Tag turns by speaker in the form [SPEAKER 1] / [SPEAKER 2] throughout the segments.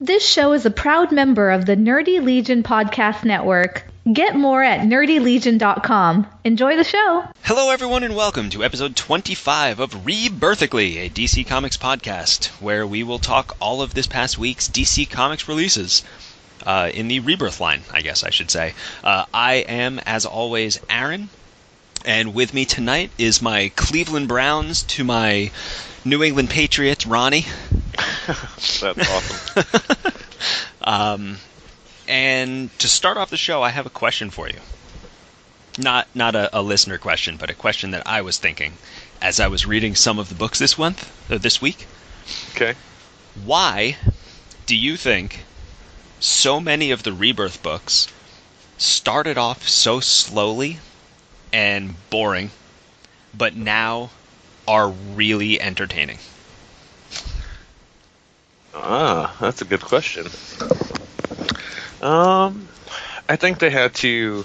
[SPEAKER 1] This show is a proud member of the Nerdy Legion Podcast Network. Get more at nerdylegion.com. Enjoy the show.
[SPEAKER 2] Hello, everyone, and welcome to episode 25 of Rebirthically, a DC Comics podcast, where we will talk all of this past week's DC Comics releases. Uh, in the Rebirth line, I guess I should say. Uh, I am, as always, Aaron, and with me tonight is my Cleveland Browns to my New England Patriots, Ronnie.
[SPEAKER 3] That's awesome.
[SPEAKER 2] Um, and to start off the show, I have a question for you. Not not a, a listener question, but a question that I was thinking as I was reading some of the books this month or this week.
[SPEAKER 3] okay.
[SPEAKER 2] Why do you think so many of the Rebirth books started off so slowly and boring, but now are really entertaining?
[SPEAKER 3] Ah, that's a good question. Um, I think they had to.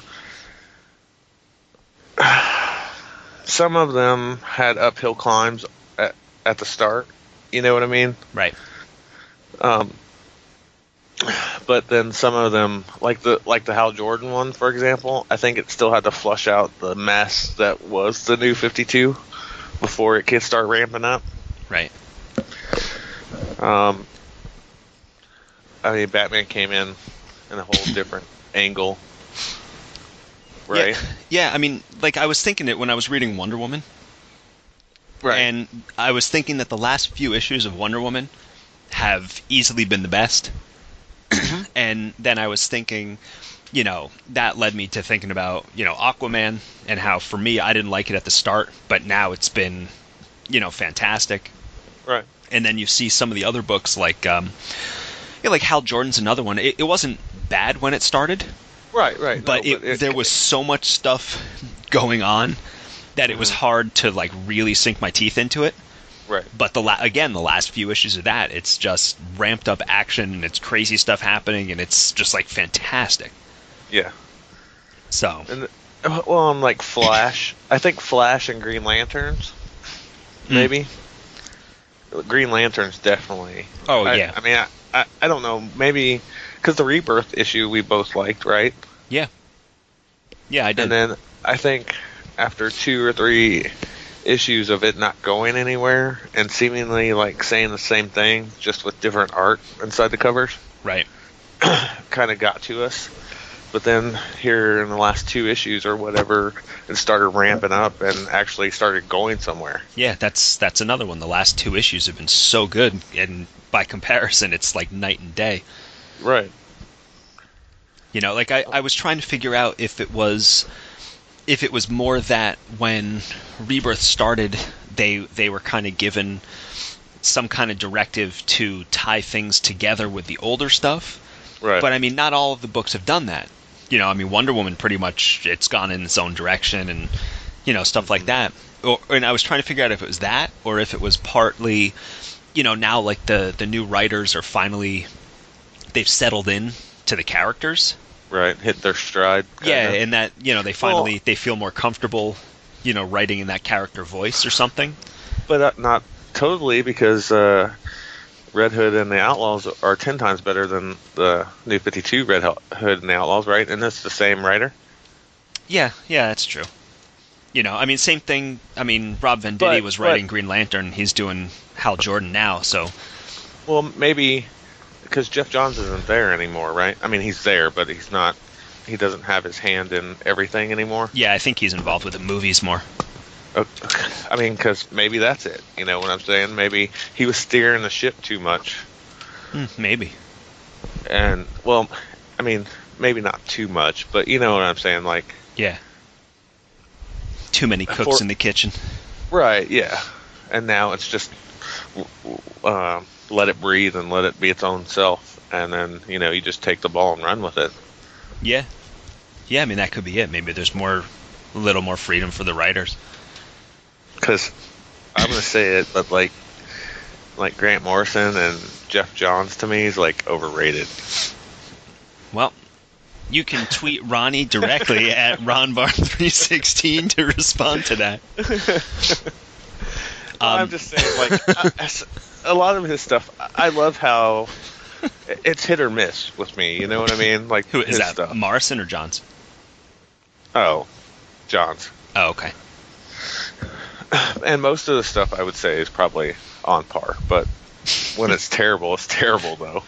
[SPEAKER 3] Some of them had uphill climbs at at the start. You know what I mean?
[SPEAKER 2] Right.
[SPEAKER 3] Um, but then some of them, like the like the Hal Jordan one, for example, I think it still had to flush out the mess that was the new Fifty Two before it could start ramping up.
[SPEAKER 2] Right.
[SPEAKER 3] Um, I mean, Batman came in in a whole different angle, right?
[SPEAKER 2] Yeah, I mean, like I was thinking it when I was reading Wonder Woman,
[SPEAKER 3] Right.
[SPEAKER 2] and I was thinking that the last few issues of Wonder Woman have easily been the best. and then I was thinking, you know, that led me to thinking about, you know, Aquaman and how for me I didn't like it at the start, but now it's been, you know, fantastic.
[SPEAKER 3] right.
[SPEAKER 2] And then you see some of the other books like um yeah, like Hal Jordan's another one. It, it wasn't bad when it started,
[SPEAKER 3] Right. Right.
[SPEAKER 2] but,
[SPEAKER 3] No,
[SPEAKER 2] it, there was so much stuff going on that it was hard to like really sink my teeth into it.
[SPEAKER 3] right.
[SPEAKER 2] But the la- again, the last few issues of that, it's just ramped up action and it's crazy stuff happening and it's just like fantastic.
[SPEAKER 3] Yeah.
[SPEAKER 2] So
[SPEAKER 3] And uh, well, I'm like Flash. I think Flash and Green Lanterns,
[SPEAKER 2] Hmm.
[SPEAKER 3] maybe. Green Lanterns definitely.
[SPEAKER 2] Oh,
[SPEAKER 3] I-
[SPEAKER 2] yeah.
[SPEAKER 3] I mean, I, I, I don't know. Maybe because the Rebirth issue we both liked, right?
[SPEAKER 2] yeah, yeah, I did.
[SPEAKER 3] And then I think after two or three issues of it not going anywhere and seemingly like saying the same thing just with different art inside the covers
[SPEAKER 2] right.
[SPEAKER 3] kind of got to us. But then here in the last two issues or whatever, it started ramping up and actually started going somewhere.
[SPEAKER 2] Yeah, that's that's another one. The last two issues have been so good, and by comparison, it's like night and day.
[SPEAKER 3] Right.
[SPEAKER 2] You know, like I, I was trying to figure out if it was if it was more that when Rebirth started, they they were kind of given some kind of directive to tie things together with the older stuff.
[SPEAKER 3] Right.
[SPEAKER 2] But I mean, not all of the books have done that. You know, I mean, Wonder Woman pretty much it's gone in its own direction, and you know stuff like that. Or, and I was trying to figure out if it was that, or if it was partly, you know, now like the the new writers are finally they've settled in to the characters.
[SPEAKER 3] right. Hit their stride.
[SPEAKER 2] Yeah,
[SPEAKER 3] kinda.
[SPEAKER 2] and that you know they finally
[SPEAKER 3] Well-
[SPEAKER 2] they feel more comfortable, you know, writing in that character voice or something.
[SPEAKER 3] but uh, not totally because uh, Red Hood and the Outlaws are ten times better than the New Fifty Two Red Hood and the Outlaws, right? And it's the same writer.
[SPEAKER 2] Yeah, yeah, that's true. You know, I mean, same thing. I mean, Rob Venditti
[SPEAKER 3] But-
[SPEAKER 2] was
[SPEAKER 3] but-
[SPEAKER 2] writing Green Lantern. He's doing Hal Jordan now, so
[SPEAKER 3] Well, maybe because Geoff Johns isn't there anymore, right? I mean, he's there, but he's not. He doesn't have his hand in everything anymore.
[SPEAKER 2] yeah, I think he's involved with the movies more.
[SPEAKER 3] Uh, I mean, because maybe that's it. You know what I'm saying? Maybe he was steering the ship too much,
[SPEAKER 2] Hmm, maybe.
[SPEAKER 3] and well, I mean, maybe not too much, but you know what I'm saying? Like,
[SPEAKER 2] Yeah. Too many cooks
[SPEAKER 3] For-
[SPEAKER 2] in the kitchen.
[SPEAKER 3] right? Yeah. And now it's just uh, let it breathe and let it be its own self, and then you know you just take the ball and run with it.
[SPEAKER 2] Yeah. Yeah, I mean that could be it. Maybe there's more, a little more freedom for the writers.
[SPEAKER 3] Because I'm gonna say it, but like, like Grant Morrison and Geoff Johns to me is like overrated.
[SPEAKER 2] Well, you can tweet Ronnie directly at RonBar316 to respond to that. Um,
[SPEAKER 3] I'm just saying, like, I- I s- a lot of his stuff. I love how it's hit or miss with me. You know what I mean? Like
[SPEAKER 2] Who is that?
[SPEAKER 3] stuff.
[SPEAKER 2] Morrison or Johns?
[SPEAKER 3] Oh, Johns.
[SPEAKER 2] Oh, okay.
[SPEAKER 3] And most of the stuff I would say is probably on par, but when it's terrible, it's terrible though.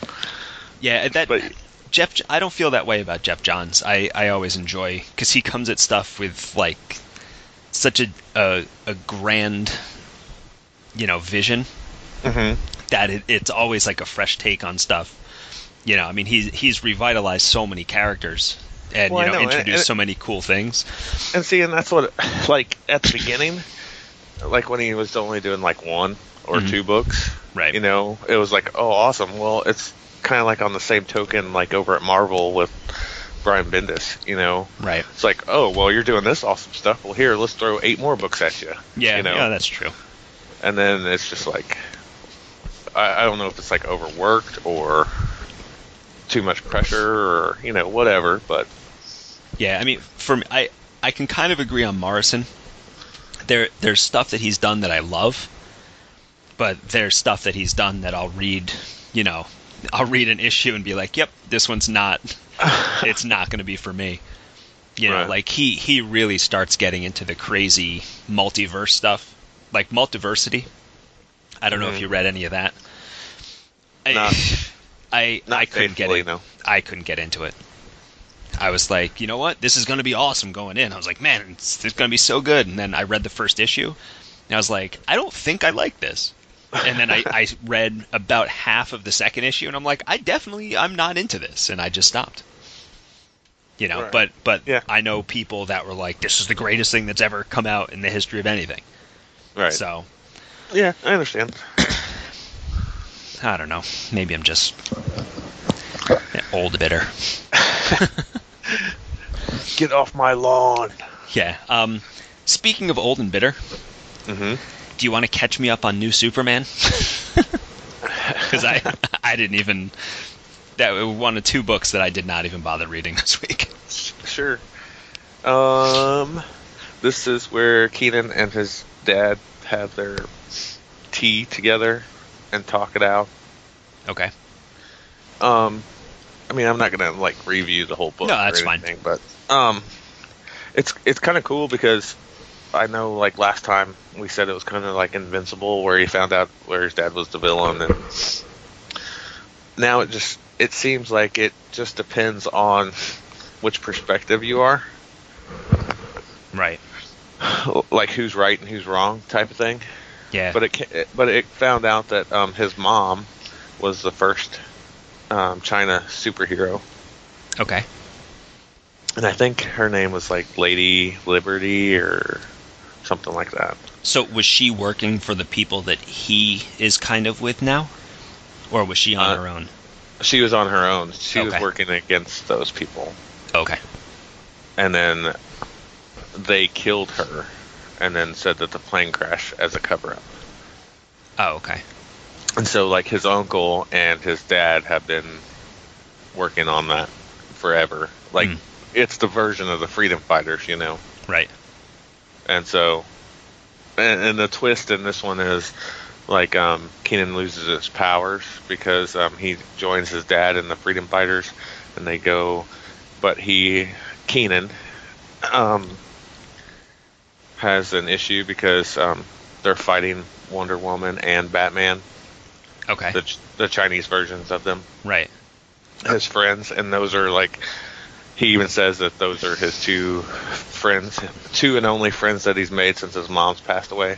[SPEAKER 2] Yeah, that
[SPEAKER 3] But
[SPEAKER 2] Geoff. I don't feel that way about Geoff Johns. I I always enjoy because he comes at stuff with like such a a, a grand, you know, vision
[SPEAKER 3] mhm.
[SPEAKER 2] that it, it's always like a fresh take on stuff. You know, I mean, he's he's revitalized so many characters and
[SPEAKER 3] Well,
[SPEAKER 2] you know,
[SPEAKER 3] know,
[SPEAKER 2] introduced so many cool things.
[SPEAKER 3] and see, and that's what like at the beginning, like when he was only doing like one or
[SPEAKER 2] Mhm.
[SPEAKER 3] two books,
[SPEAKER 2] Right.
[SPEAKER 3] You know, it was like, oh, awesome. Well, it's kind of like on the same token, like over at Marvel with Brian Bendis. You know,
[SPEAKER 2] Right.
[SPEAKER 3] it's like, oh, well, you're doing this awesome stuff. Well, here, let's throw eight more books at you.
[SPEAKER 2] Yeah.
[SPEAKER 3] you know,
[SPEAKER 2] Yeah, that's true.
[SPEAKER 3] and then it's just like, I, I don't know if it's like overworked or too much pressure or you know whatever, but
[SPEAKER 2] Yeah, I mean, for me, I I can kind of agree on Morrison. There there's stuff that he's done that I love, but there's stuff that he's done that I'll read. You know, I'll read an issue and be like, "Yep, this one's not. it's not going to be for me." You know,
[SPEAKER 3] Right.
[SPEAKER 2] like he he really starts getting into the crazy multiverse stuff, like multiversity. I don't know if
[SPEAKER 3] Mhm.
[SPEAKER 2] you read any of that. I,
[SPEAKER 3] Not-
[SPEAKER 2] I
[SPEAKER 3] not
[SPEAKER 2] I couldn't get it.
[SPEAKER 3] no.
[SPEAKER 2] I couldn't get into it. I was like, you know what? This is going to be awesome going in. I was like, man, it's, it's going to be so good. And then I read the first issue, and I was like, I don't think I like this. And then I, I read about half of the second issue, and I'm like, I definitely, I'm not into this, and I just stopped. You know,
[SPEAKER 3] Right.
[SPEAKER 2] but but
[SPEAKER 3] Yeah.
[SPEAKER 2] I know people that were like, this is the greatest thing that's ever come out in the history of anything.
[SPEAKER 3] right.
[SPEAKER 2] So
[SPEAKER 3] yeah, I understand.
[SPEAKER 2] I don't know. Maybe I'm just old bitter.
[SPEAKER 3] Get off my lawn.
[SPEAKER 2] Yeah. Um, speaking of old and bitter,
[SPEAKER 3] hmm
[SPEAKER 2] do you want to catch me up on New Superman? Because I I didn't even that was one of two books that I did not even bother reading this week.
[SPEAKER 3] Sure. Um, this is where Kenan and his dad have their tea together and talk it out.
[SPEAKER 2] Okay.
[SPEAKER 3] Um, I mean, I'm not gonna like review the whole book.
[SPEAKER 2] No,
[SPEAKER 3] or
[SPEAKER 2] that's fine.
[SPEAKER 3] But um, it's it's kind of cool because I know like last time we said it was kind of like Invincible, where he found out where his dad was the villain, and now it just it seems like it just depends on which perspective you are,
[SPEAKER 2] Right.
[SPEAKER 3] like who's right and who's wrong type of thing.
[SPEAKER 2] Yeah.
[SPEAKER 3] But it but it found out that um, his mom was the first um, China superhero.
[SPEAKER 2] okay.
[SPEAKER 3] And I think her name was like Lady Liberty or something like that.
[SPEAKER 2] So was she working for the people that he is kind of with now, or was she on
[SPEAKER 3] Uh,
[SPEAKER 2] her own?
[SPEAKER 3] She was on her own. She was working against those people.
[SPEAKER 2] Okay.
[SPEAKER 3] And then they killed her and then said that the plane crashed as a cover up.
[SPEAKER 2] Oh, okay.
[SPEAKER 3] And so like his uncle and his dad have been working on that forever. Like
[SPEAKER 2] Hmm.
[SPEAKER 3] it's the version of the freedom fighters, you know.
[SPEAKER 2] Right.
[SPEAKER 3] And so, and, and the twist in this one is like um, Kenan loses his powers because um, he joins his dad in the Freedom Fighters, and they go, but he Kenan um, has an issue because um, they're fighting Wonder Woman and Batman,
[SPEAKER 2] Okay.
[SPEAKER 3] the the Chinese versions of them,
[SPEAKER 2] right.
[SPEAKER 3] his friends, and those are like. He even says that those are his two friends, two and only friends that he's made since his mom's passed away.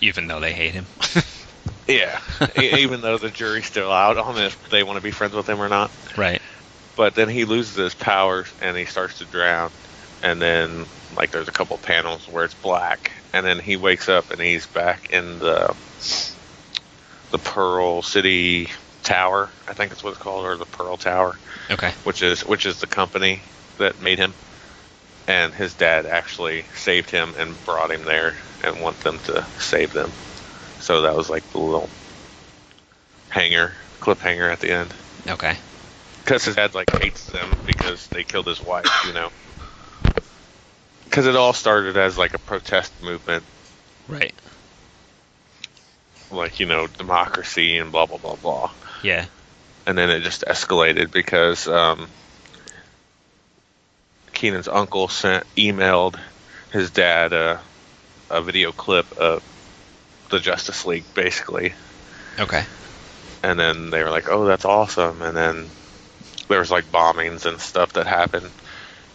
[SPEAKER 2] Even though they hate him.
[SPEAKER 3] Yeah, even though the jury's still out on if they want to be friends with him or not.
[SPEAKER 2] right.
[SPEAKER 3] But then he loses his powers and he starts to drown. And then, like, there's a couple panels where it's black, and then he wakes up and he's back in the the Pearl City Tower, I think it's what it's called, or the Pearl Tower,
[SPEAKER 2] Okay.
[SPEAKER 3] which is which is the company that made him. And his dad actually saved him and brought him there and want them to save them. So that was like the little hanger, cliffhanger at the end.
[SPEAKER 2] Okay.
[SPEAKER 3] Because his dad like hates them because they killed his wife, you know. Because it all started as like a protest movement,
[SPEAKER 2] Right.
[SPEAKER 3] Like you know democracy and blah blah blah blah.
[SPEAKER 2] Yeah.
[SPEAKER 3] and then it just escalated because um, Kenan's uncle sent emailed his dad a, a video clip of the Justice League, basically,
[SPEAKER 2] Okay.
[SPEAKER 3] and then they were like, "Oh, that's awesome!" And then there was like bombings and stuff that happened,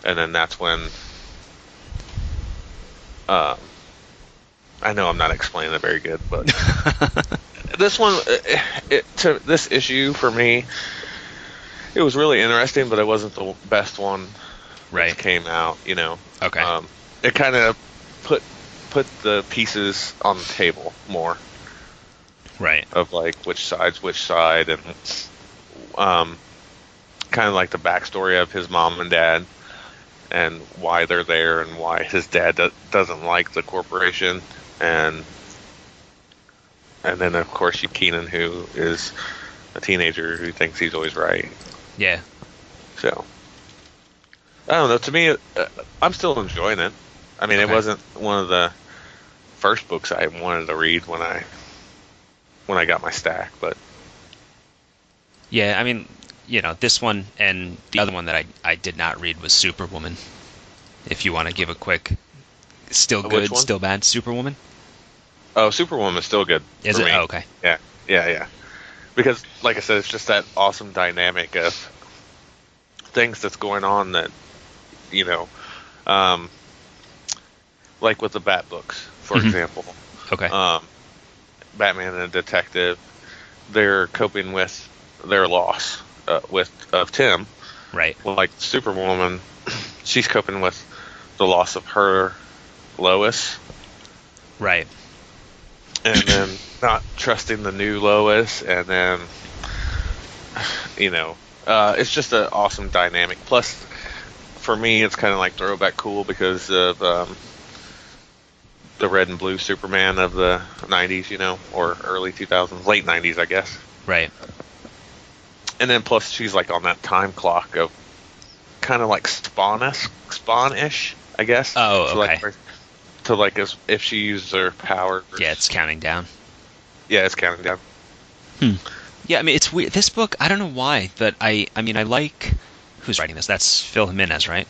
[SPEAKER 3] and then that's when. Um, I know I'm not explaining it very good, but this one, it, it, to this issue for me, it was really interesting, but it wasn't the best one
[SPEAKER 2] right.
[SPEAKER 3] that came out. You know,
[SPEAKER 2] Okay.
[SPEAKER 3] um, it kind of put put the pieces on the table more
[SPEAKER 2] right.
[SPEAKER 3] of like which side's which side, and um, kind of like the backstory of his mom and dad, and why they're there, and why his dad do- doesn't like the corporation, and and then of course you Kenan, who is a teenager who thinks he's always right.
[SPEAKER 2] Yeah.
[SPEAKER 3] So I don't know. To me, uh, I'm still enjoying it. I mean,
[SPEAKER 2] Okay.
[SPEAKER 3] it wasn't one of the first books I wanted to read when I when I got my stack, but
[SPEAKER 2] Yeah, I mean, you know, this one and the other one that I, I did not read was Superwoman. If you want to give a quick, still good, still bad, Superwoman.
[SPEAKER 3] Oh, Superwoman is still good.
[SPEAKER 2] Is it? Oh, okay.
[SPEAKER 3] Yeah, yeah, yeah. Because, like I said, it's just that awesome dynamic of things that's going on that, you know, um, like with the Bat books, for
[SPEAKER 2] Mhm.
[SPEAKER 3] example.
[SPEAKER 2] Okay.
[SPEAKER 3] um, Batman and a detective, they're coping with their loss uh, with of Tim.
[SPEAKER 2] right.
[SPEAKER 3] Like Superwoman, she's coping with the loss of her Lois,
[SPEAKER 2] Right.
[SPEAKER 3] And then not trusting the new Lois, and then you know, uh, it's just an awesome dynamic. Plus, for me, it's kind of like throwback cool because of um, the red and blue Superman of the '90s, you know, or early 2000s, late '90s, I guess.
[SPEAKER 2] Right.
[SPEAKER 3] And then plus, she's like on that time clock of kind of like Spawn-esque, Spawn-ish, I guess.
[SPEAKER 2] Oh,
[SPEAKER 3] like,
[SPEAKER 2] okay.
[SPEAKER 3] where- to like as if she uses her power.
[SPEAKER 2] Yeah, it's counting down.
[SPEAKER 3] yeah, it's counting down.
[SPEAKER 2] Yeah, I mean, it's weird. This book, I don't know why, but I, I mean, I like who's writing this. That's Phil Jimenez, right?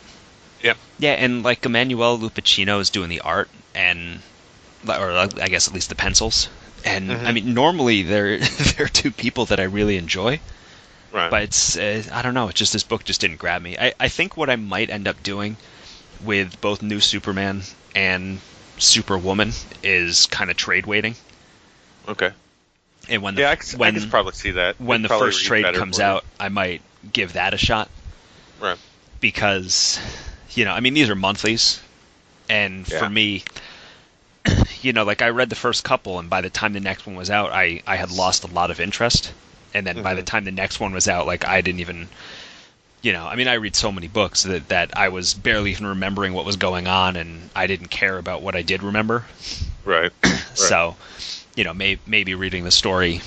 [SPEAKER 3] Yep.
[SPEAKER 2] Yeah, and like Emmanuel Lupacchino is doing the art, and or uh, I guess at least the pencils. And I
[SPEAKER 3] Mhm.
[SPEAKER 2] mean, normally they're they're two people that I really enjoy,
[SPEAKER 3] Right.
[SPEAKER 2] but it's uh, I don't know. It's just this book just didn't grab me. I, I think what I might end up doing with both New Superman and Superwoman is kind of trade waiting.
[SPEAKER 3] okay.
[SPEAKER 2] And when the,
[SPEAKER 3] Yeah, I could,
[SPEAKER 2] when
[SPEAKER 3] I could probably see that.
[SPEAKER 2] when
[SPEAKER 3] It'd
[SPEAKER 2] the first trade comes out, I might give that a shot
[SPEAKER 3] Right.
[SPEAKER 2] because you know, I mean, these are monthlies, and
[SPEAKER 3] Yeah.
[SPEAKER 2] for me, you know, like I read the first couple, and by the time the next one was out, I I had lost a lot of interest, and then by the
[SPEAKER 3] Mhm.
[SPEAKER 2] time the next one was out, like I didn't even. You know, I mean, I read so many books that, that I was barely even remembering what was going on, and I didn't care about what I did remember.
[SPEAKER 3] Right.
[SPEAKER 2] So, you know, may, maybe reading the story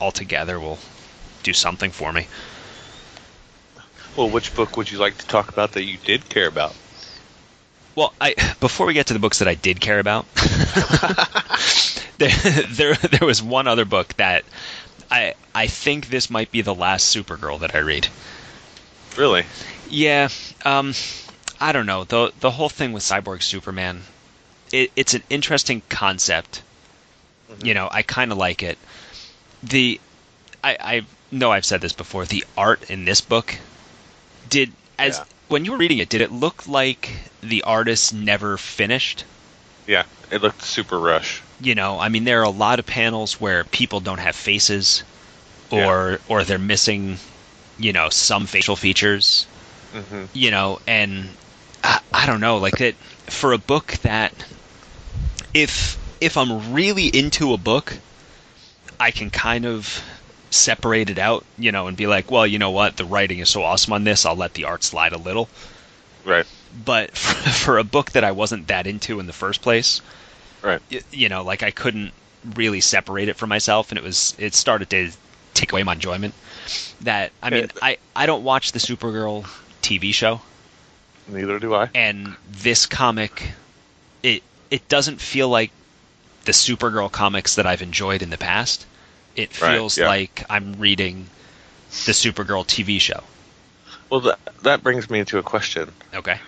[SPEAKER 2] altogether will do something for me.
[SPEAKER 3] Well, which book would you like to talk about that you did care about?
[SPEAKER 2] Well, I before we get to the books that I did care about, there, there there was one other book that I I think this might be the last Supergirl that I read.
[SPEAKER 3] Really?
[SPEAKER 2] Yeah, um, I don't know the the whole thing with Cyborg Superman. It, it's an interesting concept. You know, I kind of like it. The I I know I've said this before. The art in this book did as
[SPEAKER 3] Yeah.
[SPEAKER 2] when you were reading it, did it look like the artist never finished?
[SPEAKER 3] Yeah. It looked super rush.
[SPEAKER 2] You know, I mean, there are a lot of panels where people don't have faces, or or they're missing, you know, some facial features.
[SPEAKER 3] hmm
[SPEAKER 2] you know, and I, I don't know, like that for a book that if if I'm really into a book, I can kind of separate it out, you know, and be like, well, you know what, the writing is so awesome on this, I'll let the art slide a little.
[SPEAKER 3] Right.
[SPEAKER 2] But for, for a book that I wasn't that into in the first place,
[SPEAKER 3] Right.
[SPEAKER 2] y- you know, like I couldn't really separate it from myself, and it was it started to take away my enjoyment. That I mean,
[SPEAKER 3] Yeah.
[SPEAKER 2] I I don't watch the Supergirl TV show,
[SPEAKER 3] Neither do I.
[SPEAKER 2] and this comic, it it doesn't feel like the Supergirl comics that I've enjoyed in the past. It
[SPEAKER 3] Right,
[SPEAKER 2] feels
[SPEAKER 3] yeah.
[SPEAKER 2] like I'm reading the Supergirl TV show.
[SPEAKER 3] Well, that that brings me into a question.
[SPEAKER 2] Okay.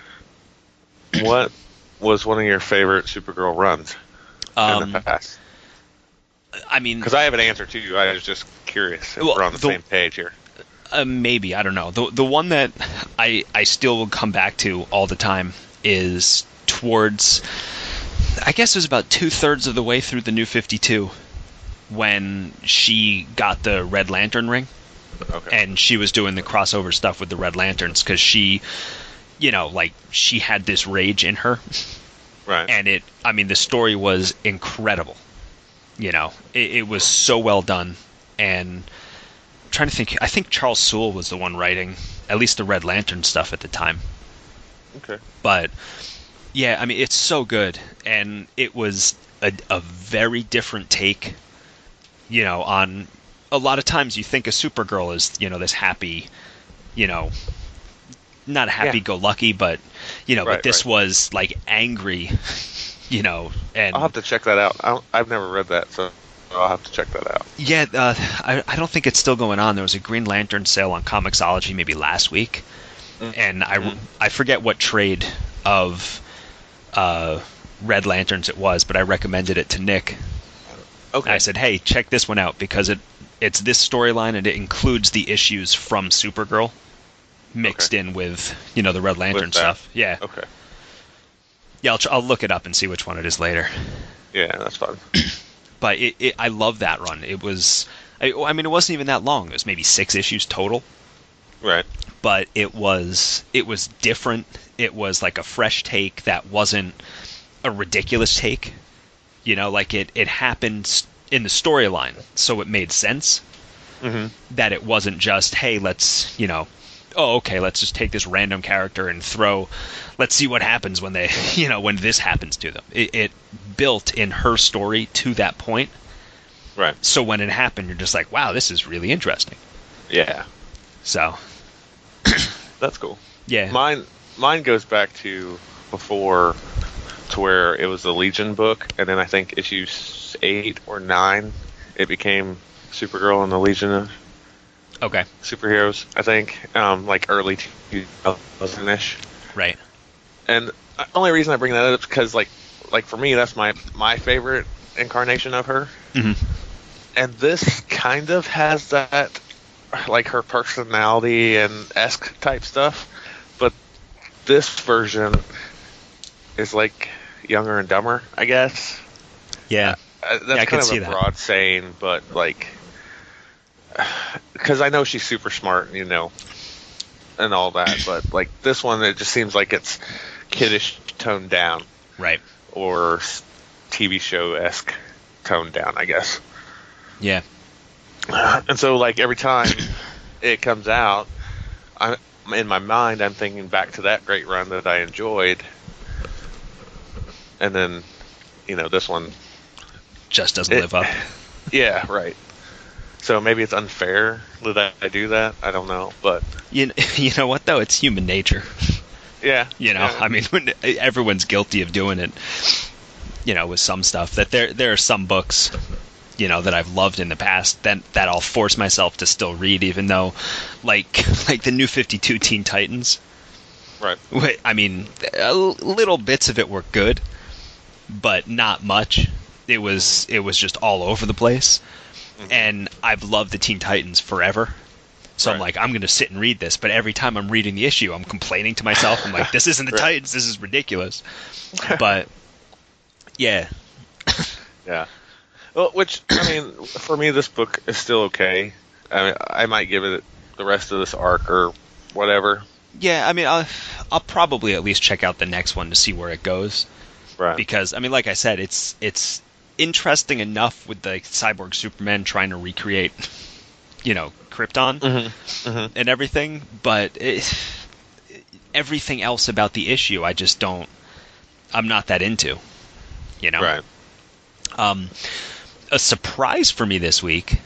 [SPEAKER 3] What was one of your favorite Supergirl runs in
[SPEAKER 2] Um,
[SPEAKER 3] the past?
[SPEAKER 2] I mean,
[SPEAKER 3] Because I have an answer to you. I was just curious if
[SPEAKER 2] Well,
[SPEAKER 3] we're on the,
[SPEAKER 2] the-
[SPEAKER 3] same page here.
[SPEAKER 2] Uh, maybe I don't know. The the one that I I still will come back to all the time is towards. I guess it was about two thirds of the way through the New Fifty Two, when she got the Red Lantern ring
[SPEAKER 3] Okay.
[SPEAKER 2] and she was doing the crossover stuff with the Red Lanterns because she, you know, like she had this rage in her,
[SPEAKER 3] right.
[SPEAKER 2] and it. I mean, the story was incredible. You know, it, it was so well done, and I'm trying to think. I think Charles Soule was the one writing at least the Red Lantern stuff at the time.
[SPEAKER 3] okay.
[SPEAKER 2] But yeah, I mean, it's so good, and it was a, a very different take. You know, on a lot of times you think a Supergirl is you know this happy, you know, not happy-go-lucky, but you know,
[SPEAKER 3] Right,
[SPEAKER 2] but this
[SPEAKER 3] right.
[SPEAKER 2] was like angry, you know, and
[SPEAKER 3] I'll have to check that out. I don't, I've never read that, so I'll have to check that out.
[SPEAKER 2] yeah, uh, I, I don't think it's still going on. There was a Green Lantern sale on Comixology maybe last week,
[SPEAKER 3] Mm.
[SPEAKER 2] and I. I forget what trade of uh, Red Lanterns it was, but I recommended it to Nick.
[SPEAKER 3] Okay.
[SPEAKER 2] I said, "Hey, check this one out because it it's this storyline and it includes the issues from Supergirl mixed
[SPEAKER 3] Okay.
[SPEAKER 2] in with you know the Red Lantern stuff." Yeah,
[SPEAKER 3] Okay.
[SPEAKER 2] Yeah. I'll, tr- I'll look it up and see which one it is later.
[SPEAKER 3] Yeah, that's fine.
[SPEAKER 2] But it, it, I love that run. It was, I, I mean, it wasn't even that long. It was maybe six issues total.
[SPEAKER 3] right.
[SPEAKER 2] but it was it was different. It was like a fresh take that wasn't a ridiculous take. You know, like it it happened in the storyline, so it made sense
[SPEAKER 3] hmm
[SPEAKER 2] that it wasn't just hey, let's, you know, oh okay, let's just take this random character and throw let's see what happens when they, you know, when this happens to them. It, it built in her story to that point.
[SPEAKER 3] Right.
[SPEAKER 2] So when it happened, you're just like, wow, this is really interesting.
[SPEAKER 3] Yeah.
[SPEAKER 2] So,
[SPEAKER 3] That's cool.
[SPEAKER 2] yeah.
[SPEAKER 3] Mine mine goes back to before to where it was the Legion book, and then I think issue eight or nine, it became Supergirl and the Legion of
[SPEAKER 2] okay.
[SPEAKER 3] Superheroes. I think, um, like early 2000 ish.
[SPEAKER 2] Right.
[SPEAKER 3] And the only reason I bring that up is because, like, like for me, that's my my favorite incarnation of her.
[SPEAKER 2] Mhm.
[SPEAKER 3] And this kind of has that, like her personality and esque type stuff, but this version is like younger and dumber, I guess.
[SPEAKER 2] Yeah.
[SPEAKER 3] Uh, that's
[SPEAKER 2] I
[SPEAKER 3] kind
[SPEAKER 2] can
[SPEAKER 3] of
[SPEAKER 2] see
[SPEAKER 3] a
[SPEAKER 2] that.
[SPEAKER 3] broad saying, but like, because I know she's super smart, you know, and all that, but like this one, it just seems like it's kiddish toned down
[SPEAKER 2] Right.
[SPEAKER 3] or TV show esque toned down, I guess.
[SPEAKER 2] Yeah.
[SPEAKER 3] And so, like every time it comes out, I in my mind I'm thinking back to that great run that I enjoyed, and then, you know, this one
[SPEAKER 2] Just doesn't
[SPEAKER 3] It-
[SPEAKER 2] live up.
[SPEAKER 3] Yeah, right. So maybe it's unfair that I do that. I don't know, but
[SPEAKER 2] You, you know what though? It's human nature.
[SPEAKER 3] yeah,
[SPEAKER 2] You know,
[SPEAKER 3] yeah.
[SPEAKER 2] I mean, when, everyone's guilty of doing it. You know, with some stuff that there there are some books, you know, that I've loved in the past that that I'll force myself to still read, even though, like like the New Fifty Two Teen Titans.
[SPEAKER 3] right.
[SPEAKER 2] I mean, little bits of it were good, but not much. It was mm-hmm. it was just all over the place. Mm-hmm. And I've loved the Teen Titans forever. So I'm like, I'm going to sit and read this, but every time I'm reading the issue, I'm complaining to myself. I'm like, this isn't the
[SPEAKER 3] Right.
[SPEAKER 2] Titans. This is ridiculous. But yeah,
[SPEAKER 3] Yeah. Well, which I mean, for me, this book is still okay. I mean, I might give it the rest of this arc or whatever.
[SPEAKER 2] yeah. I mean, I'll, I'll probably at least check out the next one to see where it goes.
[SPEAKER 3] Right.
[SPEAKER 2] because I mean, like I said, it's it's interesting enough with the cyborg Superman trying to recreate, you know, Krypton
[SPEAKER 3] hmm hmm
[SPEAKER 2] and everything, but it, everything else about the issue, I just don't. I'm not that into, you know.
[SPEAKER 3] Right.
[SPEAKER 2] Um, a surprise for me this week,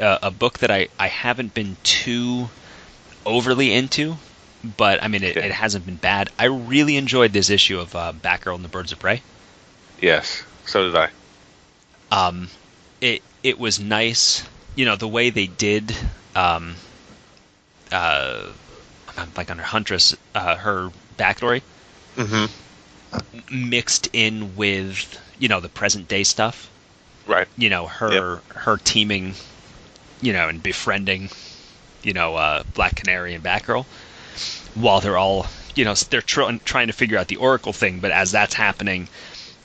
[SPEAKER 2] uh, a book that I I haven't been too overly into, but I mean, it, it hasn't been bad. I really enjoyed this issue of uh, Batgirl and the Birds of Prey.
[SPEAKER 3] Yes. So did I.
[SPEAKER 2] um, it it was nice, you know, the way they did um, uh, like under Huntress, uh, her backstory
[SPEAKER 3] Mm-hmm.
[SPEAKER 2] mixed in with you know the present day stuff.
[SPEAKER 3] Right.
[SPEAKER 2] You know her her teaming, you know, and befriending, you know, uh, Black Canary and Batgirl, while they're all you know they're tr- trying to figure out the Oracle thing. But as that's happening,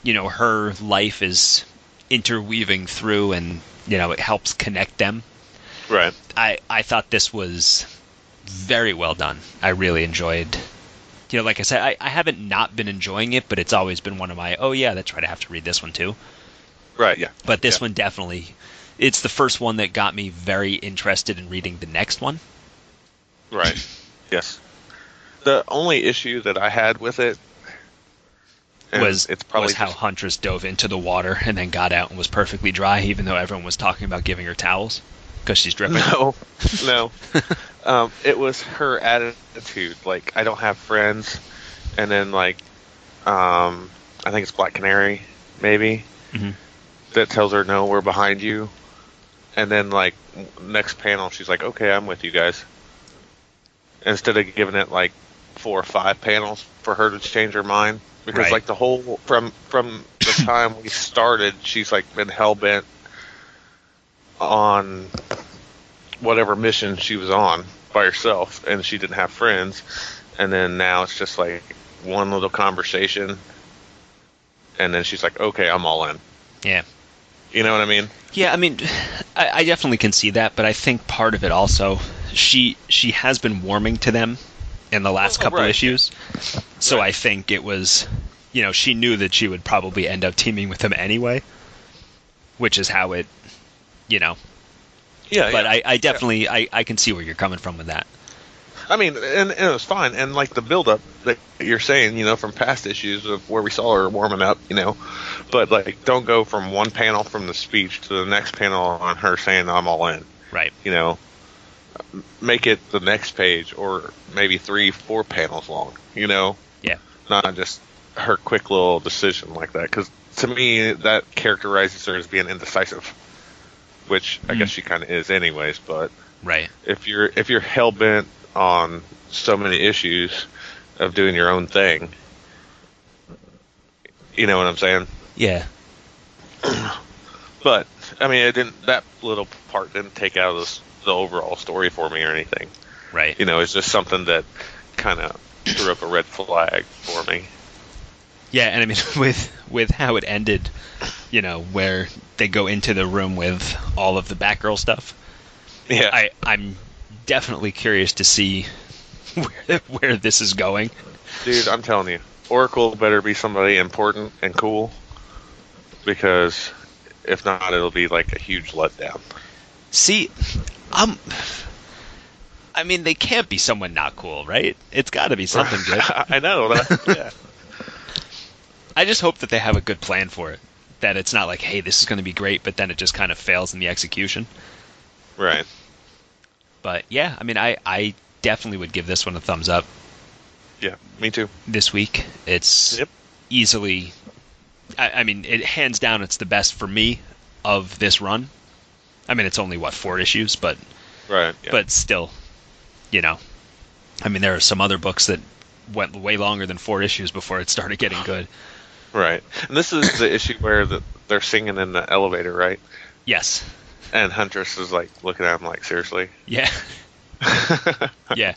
[SPEAKER 2] you know, her life is interweaving through, and you know it helps connect them.
[SPEAKER 3] Right.
[SPEAKER 2] I I thought this was very well done. I really enjoyed. You know, like I said, I, I haven't not been enjoying it, but it's always been one of my oh yeah, that's right, I have to read this one too.
[SPEAKER 3] Right. Yeah.
[SPEAKER 2] But this
[SPEAKER 3] Yeah.
[SPEAKER 2] one definitely, it's the first one that got me very interested in reading the next one.
[SPEAKER 3] Right. yes. The only issue that I had with it
[SPEAKER 2] was
[SPEAKER 3] it's probably
[SPEAKER 2] was how
[SPEAKER 3] just-
[SPEAKER 2] Huntress dove into the water and then got out and was perfectly dry, even though everyone was talking about giving her towels because she's dripping.
[SPEAKER 3] No, no. um, it was her attitude. Like, I don't have friends, and then like, um, I think it's Black Canary, maybe,
[SPEAKER 2] Mhm.
[SPEAKER 3] that tells her, "No, we're behind you." And then like next panel, she's like, "Okay, I'm with you guys." Instead of giving it like four or five panels for her to change her mind, because
[SPEAKER 2] Right.
[SPEAKER 3] like the whole from from the time we started, she's like been hell bent on whatever mission she was on by herself and she didn't have friends and then now it's just like one little conversation and then she's like okay i'm all in
[SPEAKER 2] Yeah.
[SPEAKER 3] you know what i mean
[SPEAKER 2] Yeah, I mean, I, I definitely can see that, but I think part of it also, she she has been warming to them in the last
[SPEAKER 3] Oh,
[SPEAKER 2] couple
[SPEAKER 3] right,
[SPEAKER 2] issues, so
[SPEAKER 3] Right.
[SPEAKER 2] I think it was, you know, she knew that she would probably end up teaming with them anyway, which is how it, you know.
[SPEAKER 3] yeah
[SPEAKER 2] But I, I definitely I, I can see where you're coming from with that.
[SPEAKER 3] I mean, and, and it was fine. And like the build up that you're saying, you know, from past issues of where we saw her warming up, you know, but like don't go from one panel from the speech to the next panel on her saying I'm all in.
[SPEAKER 2] Right.
[SPEAKER 3] You know, make it the next page or maybe three, four panels long. You know,
[SPEAKER 2] Yeah.
[SPEAKER 3] not just her quick little decision like that. Because to me, that characterizes her as being indecisive, which I
[SPEAKER 2] Mm.
[SPEAKER 3] guess she kind of is, anyways. But
[SPEAKER 2] Right.
[SPEAKER 3] if you're if you're hell bent on so many issues of doing your own thing, you know what I'm saying.
[SPEAKER 2] Yeah.
[SPEAKER 3] But I mean, it didn't. That little part didn't take out of this, the overall story for me or anything.
[SPEAKER 2] Right.
[SPEAKER 3] You know, it's just something that kind of threw up a red flag for me.
[SPEAKER 2] Yeah, and I mean with with how it ended, you know, where they go into the room with all of the Batgirl stuff.
[SPEAKER 3] Yeah,
[SPEAKER 2] I I'm definitely curious to see where where this is going.
[SPEAKER 3] dude, I'm telling you, Oracle better be somebody important and cool, because if not, it'll be like a huge letdown.
[SPEAKER 2] See, I'm. I mean, they can't be someone not cool, right? It's got to be something good.
[SPEAKER 3] I know that. Yeah.
[SPEAKER 2] I just hope that they have a good plan for it. That it's not like, hey, this is going to be great, but then it just kind of fails in the execution.
[SPEAKER 3] Right.
[SPEAKER 2] But yeah, I mean, I, I definitely would give this one a thumbs up
[SPEAKER 3] Yeah. Me too.
[SPEAKER 2] this week. It's
[SPEAKER 3] Yep.
[SPEAKER 2] easily, I, I mean, it hands down, it's the best for me of this run. I mean, it's only what four issues, but
[SPEAKER 3] Right. Yeah.
[SPEAKER 2] but still, you know, I mean, there are some other books that went way longer than four issues before it started getting good.
[SPEAKER 3] right. And this is the issue where the, they're singing in the elevator, right?
[SPEAKER 2] Yes.
[SPEAKER 3] And Huntress is like looking at him like, seriously.
[SPEAKER 2] Yeah. yeah.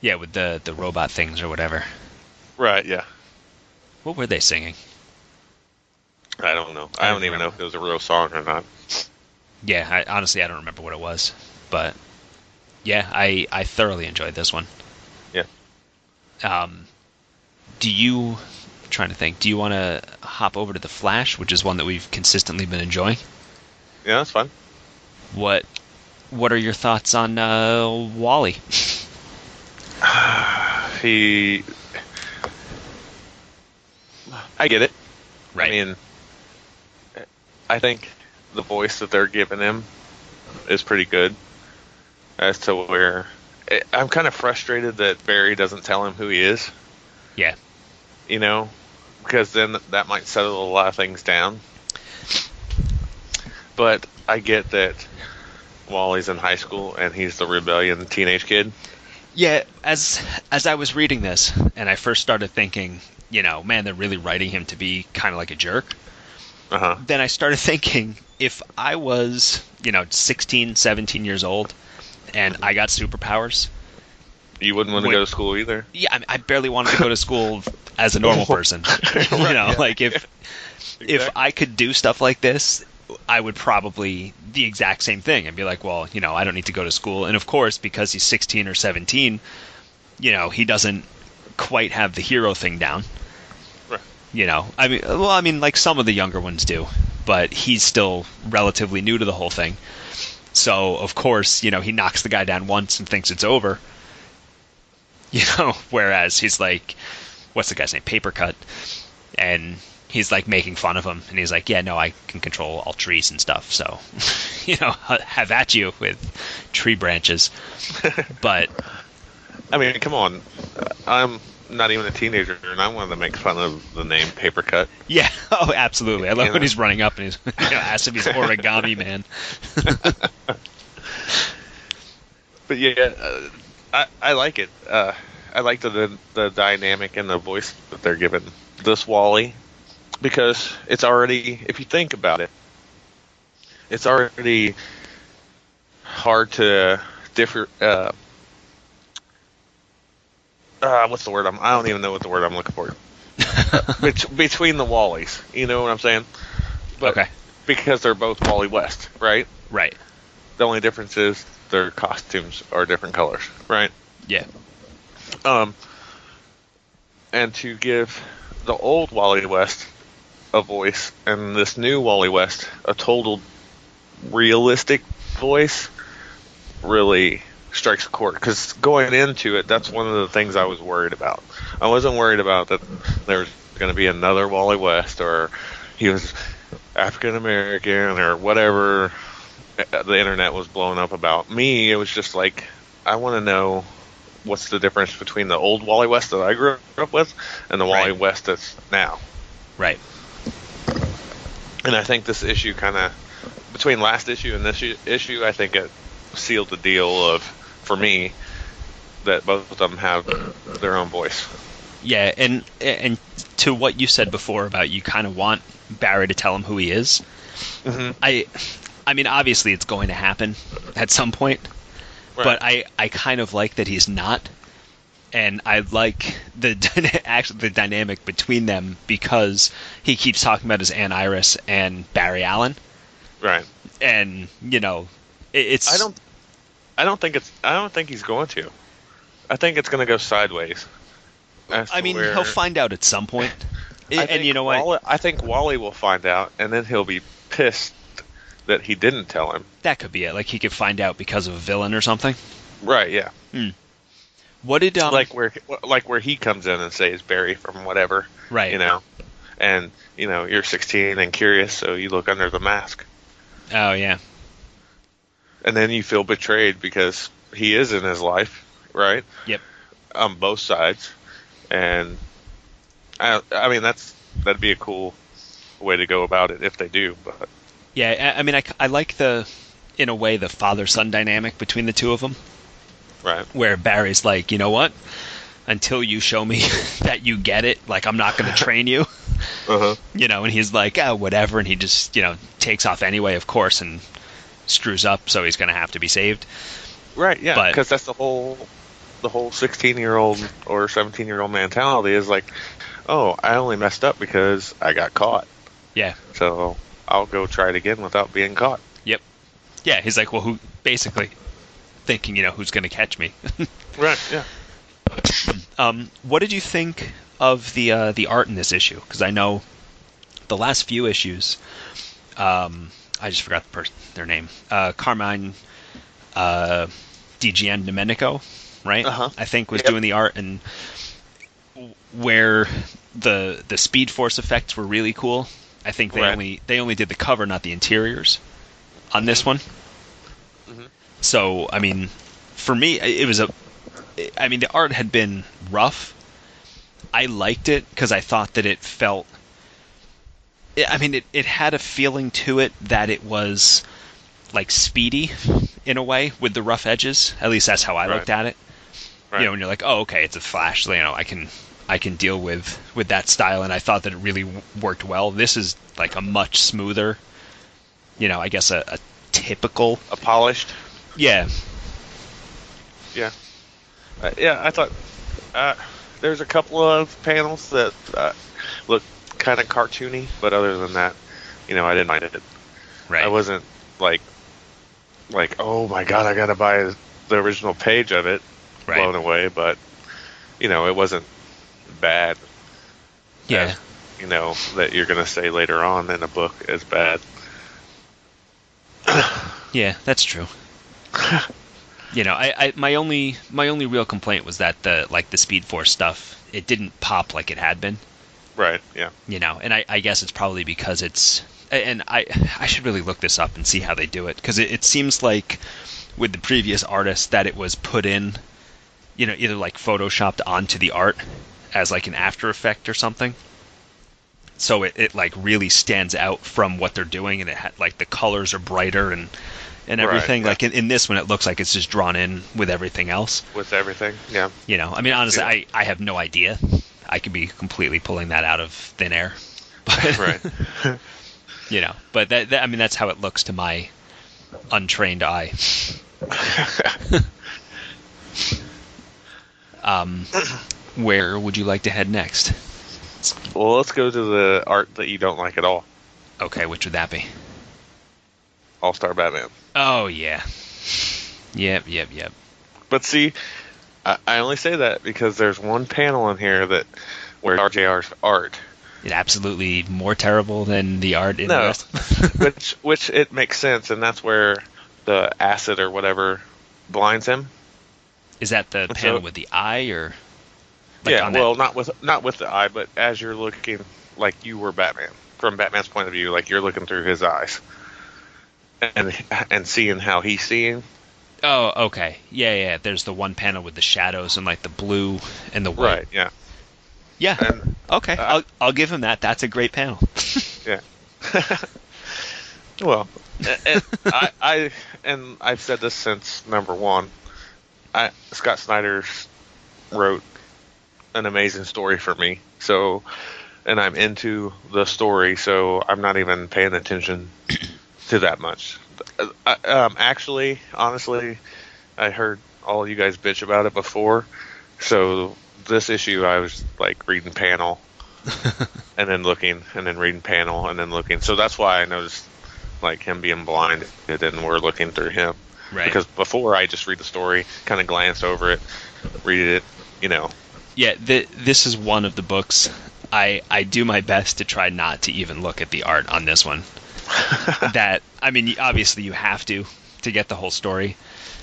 [SPEAKER 2] Yeah, with the the robot things or whatever.
[SPEAKER 3] right. Yeah.
[SPEAKER 2] What were they singing?
[SPEAKER 3] I don't know.
[SPEAKER 2] I
[SPEAKER 3] I
[SPEAKER 2] don't
[SPEAKER 3] even know if it was a real song or not.
[SPEAKER 2] Yeah, I, honestly, I don't remember what it was, but yeah, I I thoroughly enjoyed this one.
[SPEAKER 3] Yeah.
[SPEAKER 2] Um, do you? I'm trying to think. Do you want to hop over to the Flash, which is one that we've consistently been enjoying?
[SPEAKER 3] Yeah, that's fine.
[SPEAKER 2] What What are your thoughts on uh, Wally?
[SPEAKER 3] He. I get it.
[SPEAKER 2] Right.
[SPEAKER 3] I mean, I think the voice that they're giving him is pretty good. As to where I'm kind of frustrated that Barry doesn't tell him who he is.
[SPEAKER 2] yeah.
[SPEAKER 3] You know, because then that might settle a lot of things down. But I get that Wally's in high school and he's the rebellion teenage kid.
[SPEAKER 2] Yeah, as as I was reading this and I first started thinking, you know, man, they're really writing him to be kind of like a jerk.
[SPEAKER 3] Uh huh.
[SPEAKER 2] Then I started thinking if I was, you know, 16, 17 years old and I got superpowers,
[SPEAKER 3] You wouldn't want to go to school either.
[SPEAKER 2] yeah, I, I barely wanted to go to school as a normal person. you know,
[SPEAKER 3] yeah.
[SPEAKER 2] like if if I could do stuff like this, I would probably the exact same thing and be like, well, you know, I don't need to go to school. And of course, because he's 16 or 17, you know, he doesn't quite have the hero thing down. You know, I mean, well, I mean, like some of the younger ones do, but he's still relatively new to the whole thing. So, of course, you know, he knocks the guy down once and thinks it's over. You know, whereas he's like, what's the guy's name? Paper cut. And he's like making fun of him. And he's like, yeah, no, I can control all trees and stuff. So, you know, have at you with tree branches. But,
[SPEAKER 3] I mean, come on. I'm not even a teenager, and I wanted to make fun of the name Paper Cut.
[SPEAKER 2] yeah, oh, absolutely. I love
[SPEAKER 3] You
[SPEAKER 2] when
[SPEAKER 3] know.
[SPEAKER 2] he's running up and he's you know, asks if he's origami man.
[SPEAKER 3] But yeah, uh, I I like it. Uh, I like the, the the dynamic and the voice that they're giving this Wally because it's already, if you think about it, it's already hard to differ. Uh, uh, what's the word? I'm, I don't even know what the word I'm looking for. Bet- between the Wallies, you know what I'm saying? But
[SPEAKER 2] Okay.
[SPEAKER 3] Because they're both Wally West, right?
[SPEAKER 2] Right.
[SPEAKER 3] The only difference is their costumes are different colors, right?
[SPEAKER 2] Yeah.
[SPEAKER 3] Um, and to give the old Wally West a voice and this new Wally West a total realistic voice really strikes a chord. Because going into it, that's one of the things I was worried about. I wasn't worried about that there's going to be another Wally West or he was African American or whatever the internet was blowing up about. Me, it was just like, I want to know what's the difference between the old Wally West that I grew up with and the Wally
[SPEAKER 2] Right.
[SPEAKER 3] West that's now.
[SPEAKER 2] Right.
[SPEAKER 3] And I think this issue kind of between last issue and this issue, I think it sealed the deal of for me that both of them have their own voice.
[SPEAKER 2] Yeah, and and to what you said before about you kind of want Barry to tell him who he is.
[SPEAKER 3] Mhm.
[SPEAKER 2] I, I mean, obviously it's going to happen at some point,
[SPEAKER 3] Right.
[SPEAKER 2] but I I kind of like that he's not, and I like the actually the dynamic between them because he keeps talking about his Aunt Iris and Barry Allen,
[SPEAKER 3] Right.
[SPEAKER 2] and you know, it, it's
[SPEAKER 3] I don't. I don't think it's. I don't think he's going to. I think it's going to go sideways.
[SPEAKER 2] I mean,
[SPEAKER 3] where-
[SPEAKER 2] he'll find out at some point. And
[SPEAKER 3] think
[SPEAKER 2] you know what?
[SPEAKER 3] Wally, I think Wally will find out, and then he'll be pissed that he didn't tell him.
[SPEAKER 2] That could be it. Like he could find out because of a villain or something.
[SPEAKER 3] Right? Yeah.
[SPEAKER 2] What did um,
[SPEAKER 3] like where like where he comes in and says Barry from whatever.
[SPEAKER 2] right?
[SPEAKER 3] You know, and you know you're 16 and curious, so you look under the mask,
[SPEAKER 2] Oh yeah.
[SPEAKER 3] And then you feel betrayed because he is in his life, right?
[SPEAKER 2] Yep.
[SPEAKER 3] On both sides, and I I mean that's that'd be a cool way to go about it if they do, but
[SPEAKER 2] Yeah, I, I mean, I, I like the, in a way, the father son dynamic between the two of them,
[SPEAKER 3] right.
[SPEAKER 2] where Barry's like, you know what? Until you show me that you get it, like I'm not going to train you,
[SPEAKER 3] Uh huh.
[SPEAKER 2] you know. And he's like, oh, whatever, and he just, you know, takes off anyway, of course, and screws up, so he's going to have to be saved.
[SPEAKER 3] Right, yeah, because that's the whole the whole 16 year old or 17 year old mentality is like, oh, I only messed up because I got caught,
[SPEAKER 2] Yeah,
[SPEAKER 3] so I'll go try it again without being caught.
[SPEAKER 2] yep, yeah. He's like, well, who? Basically, thinking, you know, who's going to catch me?
[SPEAKER 3] Right, yeah.
[SPEAKER 2] Um, what did you think of the uh, the art in this issue? Because I know the last few issues, um, I just forgot the person their name. Uh, Carmine uh, Di Giandomenico, right?
[SPEAKER 3] Uh-huh.
[SPEAKER 2] I think was
[SPEAKER 3] Yep.
[SPEAKER 2] doing the art and where the the Speed Force effects were really cool. I think they
[SPEAKER 3] Right.
[SPEAKER 2] only they only did the cover, not the interiors, on this one.
[SPEAKER 3] Mhm.
[SPEAKER 2] So I mean, for me, it was a. I mean, the art had been rough. I liked it because I thought that it felt. I mean, it, it had a feeling to it that it was like speedy in a way with the rough edges. At least that's how I
[SPEAKER 3] Right.
[SPEAKER 2] looked at it.
[SPEAKER 3] Right.
[SPEAKER 2] You know, when you're like, oh, okay, it's a Flash. You know, I can I can deal with with that style, and I thought that it really w- worked well. This is like a much smoother. You know, I guess a, a typical.
[SPEAKER 3] a polished.
[SPEAKER 2] Yeah,
[SPEAKER 3] Yeah, uh, yeah. I thought uh, there's a couple of panels that uh, look kind of cartoony, but other than that, you know, I didn't mind it.
[SPEAKER 2] right.
[SPEAKER 3] I wasn't like like oh my god, I gotta buy the original page of it,
[SPEAKER 2] right.
[SPEAKER 3] blown away. But you know, it wasn't bad.
[SPEAKER 2] yeah.
[SPEAKER 3] as, you know that you're gonna say later on in a book is bad.
[SPEAKER 2] Yeah, that's true. you know, I, I my only my only real complaint was that the like the Speed Force stuff it didn't pop like it had been.
[SPEAKER 3] Right. Yeah.
[SPEAKER 2] You know, and I, I guess it's probably because it's and I I should really look this up and see how they do it because it, it seems like with the previous artist that it was put in, you know, either like photoshopped onto the art as like an after effect or something. So it, it like really stands out from what they're doing, and it ha- like the colors are brighter and and
[SPEAKER 3] Right,
[SPEAKER 2] everything.
[SPEAKER 3] yeah.
[SPEAKER 2] Like in, in this one, it looks like it's just drawn in with everything else.
[SPEAKER 3] With everything. Yeah.
[SPEAKER 2] You know, I mean, honestly,
[SPEAKER 3] Yeah.
[SPEAKER 2] I, I have no idea. I could be completely pulling that out of thin air. But,
[SPEAKER 3] Right.
[SPEAKER 2] you know, but that, that I mean, that's how it looks to my untrained eye. um, where would you like to head next?
[SPEAKER 3] well, let's go to the art that you don't like at all.
[SPEAKER 2] Okay, which would that be?
[SPEAKER 3] All Star Batman.
[SPEAKER 2] Oh yeah, yep, yep, yep.
[SPEAKER 3] But see, I, I only say that because there's one panel in here that where JRJR's art,
[SPEAKER 2] It absolutely more terrible than the art in
[SPEAKER 3] No.
[SPEAKER 2] the rest.
[SPEAKER 3] which which it makes sense, and that's where the acid or whatever blinds him.
[SPEAKER 2] Is that the
[SPEAKER 3] So-
[SPEAKER 2] panel with the eye or? like,
[SPEAKER 3] yeah, well, not with not with the eye, but as you're looking like you were Batman from Batman's point of view, like you're looking through his eyes, and and seeing how he's seeing.
[SPEAKER 2] Oh, okay. Yeah, yeah. There's the one panel with the shadows and like the blue and the white.
[SPEAKER 3] Right. Yeah.
[SPEAKER 2] Yeah.
[SPEAKER 3] And
[SPEAKER 2] Okay.
[SPEAKER 3] Uh,
[SPEAKER 2] I'll I'll give him that. That's a great panel.
[SPEAKER 3] Yeah. well, and I, I and I've said this since number one. I Scott Snyder wrote an amazing story for me. So, and I'm into the story, so I'm not even paying attention to that much. I, um, actually, honestly, I heard all you guys bitch about it before. So this issue, I was like reading panel and then looking and then reading panel and then looking. So that's why I noticed like him being blind and then we're looking through him.
[SPEAKER 2] Right.
[SPEAKER 3] Because before I just read the story, kind of glance over it, read it, you know.
[SPEAKER 2] yeah, th- this is one of the books. I I do my best to try not to even look at the art on this one. that I mean, obviously you have to to get the whole story,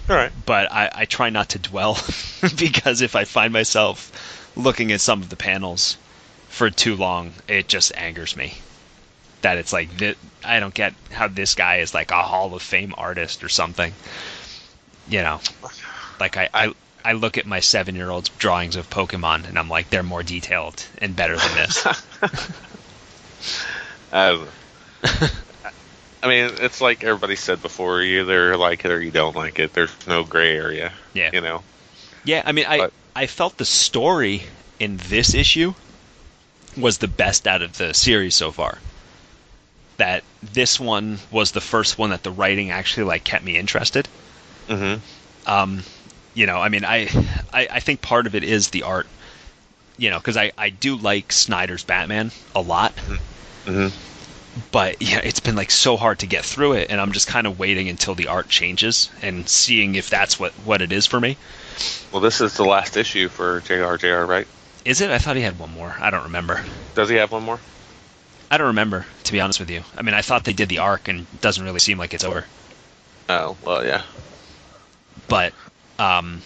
[SPEAKER 3] All right.
[SPEAKER 2] but I, I try not to dwell because if I find myself looking at some of the panels for too long, it just angers me. That it's like I don't get how this guy is like a Hall of Fame artist or something. You know, like I I, I look at my seven year old's drawings of Pokemon and I'm like they're more detailed and better than this.
[SPEAKER 3] Um, I mean, it's like everybody said before: you either like it or you don't like it. There's no gray area.
[SPEAKER 2] Yeah.
[SPEAKER 3] You know.
[SPEAKER 2] Yeah, I mean, I
[SPEAKER 3] But-
[SPEAKER 2] I felt the story in this issue was the best out of the series so far. That this one was the first one that the writing actually like kept me interested.
[SPEAKER 3] Mm-hmm.
[SPEAKER 2] Um, you know, I mean, I, I I think part of it is the art. You know, because I I do like Snyder's Batman a lot,
[SPEAKER 3] Mm-hmm.
[SPEAKER 2] But yeah, it's been like so hard to get through it, and I'm just kind of waiting until the art changes and seeing if that's what what it is for me.
[SPEAKER 3] Well, this is the last issue for JRJR, right?
[SPEAKER 2] Is it? I thought he had one more. I don't remember.
[SPEAKER 3] Does he have one more?
[SPEAKER 2] I don't remember, to be honest with you. I mean, I thought they did the arc, and it doesn't really seem like it's over.
[SPEAKER 3] Oh, well, yeah.
[SPEAKER 2] But, um,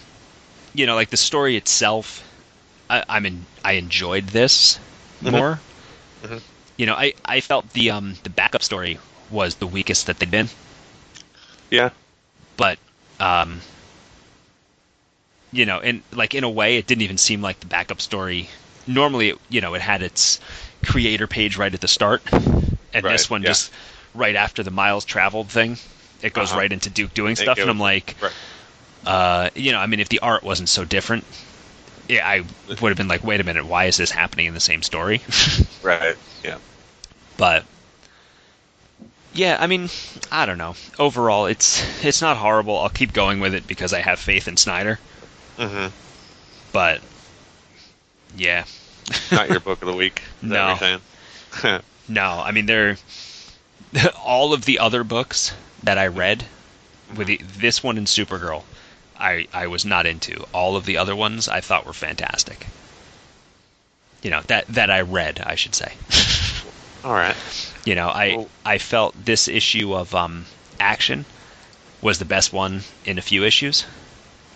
[SPEAKER 2] you know, like the story itself, I, I'm in. I enjoyed this
[SPEAKER 3] Mhm.
[SPEAKER 2] more.
[SPEAKER 3] Mhm.
[SPEAKER 2] You know, I, I felt the um the backup story was the weakest that they'd been,
[SPEAKER 3] Yeah.
[SPEAKER 2] but um, you know, and like in a way, it didn't even seem like the backup story. Normally, it, you know, it had its creator page right at the start, and
[SPEAKER 3] Right,
[SPEAKER 2] this one
[SPEAKER 3] yeah.
[SPEAKER 2] just right after the miles traveled thing. it goes
[SPEAKER 3] Uh-huh.
[SPEAKER 2] right into Duke doing
[SPEAKER 3] It
[SPEAKER 2] stuff, and I'm like,
[SPEAKER 3] Right.
[SPEAKER 2] uh, you know, I mean, if the art wasn't so different, yeah, I would have been like, wait a minute, why is this happening in the same story?
[SPEAKER 3] Right. Yeah.
[SPEAKER 2] but yeah, I mean, I don't know. Overall, it's it's not horrible. I'll keep going with it because I have faith in Snyder.
[SPEAKER 3] hmm
[SPEAKER 2] But yeah,
[SPEAKER 3] Not your book of the week.
[SPEAKER 2] No.
[SPEAKER 3] what you're saying?
[SPEAKER 2] no, I mean, they're all of the other books that I read with the, this one and Supergirl. I, I was not into all of the other ones. I thought were fantastic. You know that that I read, I should say.
[SPEAKER 3] All right.
[SPEAKER 2] You know, I
[SPEAKER 3] Well-
[SPEAKER 2] I felt this issue of um, action was the best one in a few issues.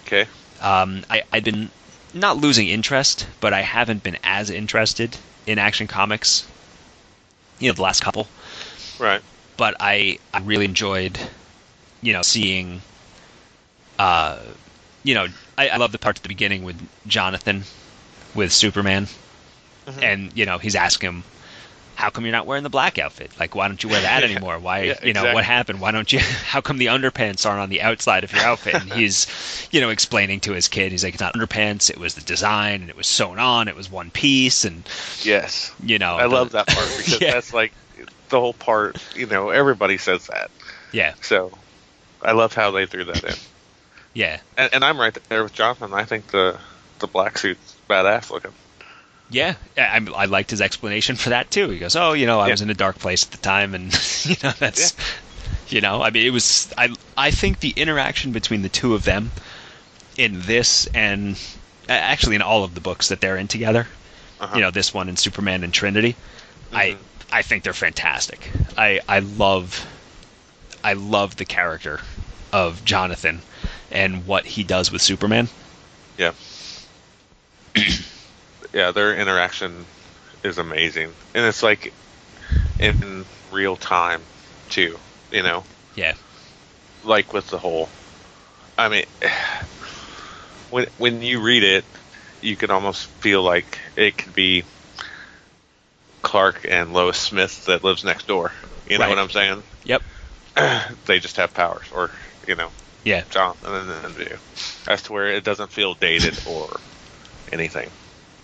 [SPEAKER 3] Okay.
[SPEAKER 2] Um, I I've been not losing interest, but I haven't been as interested in action comics. You know, the last couple,
[SPEAKER 3] Right.
[SPEAKER 2] but I I really enjoyed, you know, seeing. Uh, you know, I, I love the part at the beginning with Jonathan, with Superman,
[SPEAKER 3] Mhm.
[SPEAKER 2] and you know he's asking him how come you're not wearing the black outfit like why don't you wear that anymore why
[SPEAKER 3] Yeah,
[SPEAKER 2] you know
[SPEAKER 3] exactly.
[SPEAKER 2] what happened why don't you how come the underpants aren't on the outside of your outfit and he's you know explaining to his kid he's like it's not underpants it was the design and it was sewn on it was one piece and
[SPEAKER 3] Yes.
[SPEAKER 2] you know
[SPEAKER 3] I
[SPEAKER 2] the-
[SPEAKER 3] love that part because
[SPEAKER 2] Yeah.
[SPEAKER 3] that's like the whole part. You know, everybody says that.
[SPEAKER 2] yeah
[SPEAKER 3] So I love how they threw that in.
[SPEAKER 2] Yeah
[SPEAKER 3] And, and I'm right there with Jonathan. I think the the black suit's badass looking.
[SPEAKER 2] yeah I, I liked his explanation for that too he goes oh you know I
[SPEAKER 3] Yeah.
[SPEAKER 2] was in a dark place at the time and you know that's you know i mean it was i i think the interaction between the two of them in this and actually in all of the books that they're in together
[SPEAKER 3] Uh-huh.
[SPEAKER 2] you know this one and superman and trinity i
[SPEAKER 3] Mhm.
[SPEAKER 2] i think they're fantastic i i love i love the character of jonathan and what he does with superman
[SPEAKER 3] Yeah. yeah, their interaction is amazing, and it's like in real time too. You know,
[SPEAKER 2] yeah
[SPEAKER 3] like with the whole. I mean, when when you read it, you can almost feel like it could be Clark and Lois Smith that lives next door. You know
[SPEAKER 2] Right.
[SPEAKER 3] what I'm saying?
[SPEAKER 2] yep
[SPEAKER 3] they just have powers, or you know,
[SPEAKER 2] yeah
[SPEAKER 3] Jonathan and then. As to where it doesn't feel dated or anything.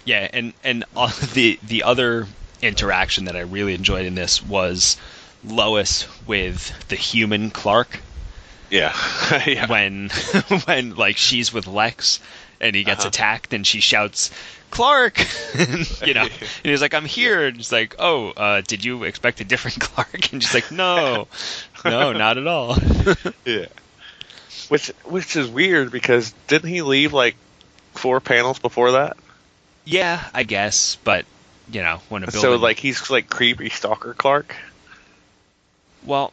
[SPEAKER 2] Yeah, and and all the the other interaction that I really enjoyed in this was Lois with the human Clark
[SPEAKER 3] Yeah, yeah,
[SPEAKER 2] when when like she's with Lex and he gets
[SPEAKER 3] Uh-huh.
[SPEAKER 2] attacked and she shouts Clark, you know, and he's like I'm here, and she's like Oh, uh, did you expect a different Clark? And she's like No, no, not at all.
[SPEAKER 3] yeah. Which which is weird because didn't he leave like four panels before that?
[SPEAKER 2] yeah, I guess, but you know when a building
[SPEAKER 3] So like he's like creepy stalker Clark.
[SPEAKER 2] well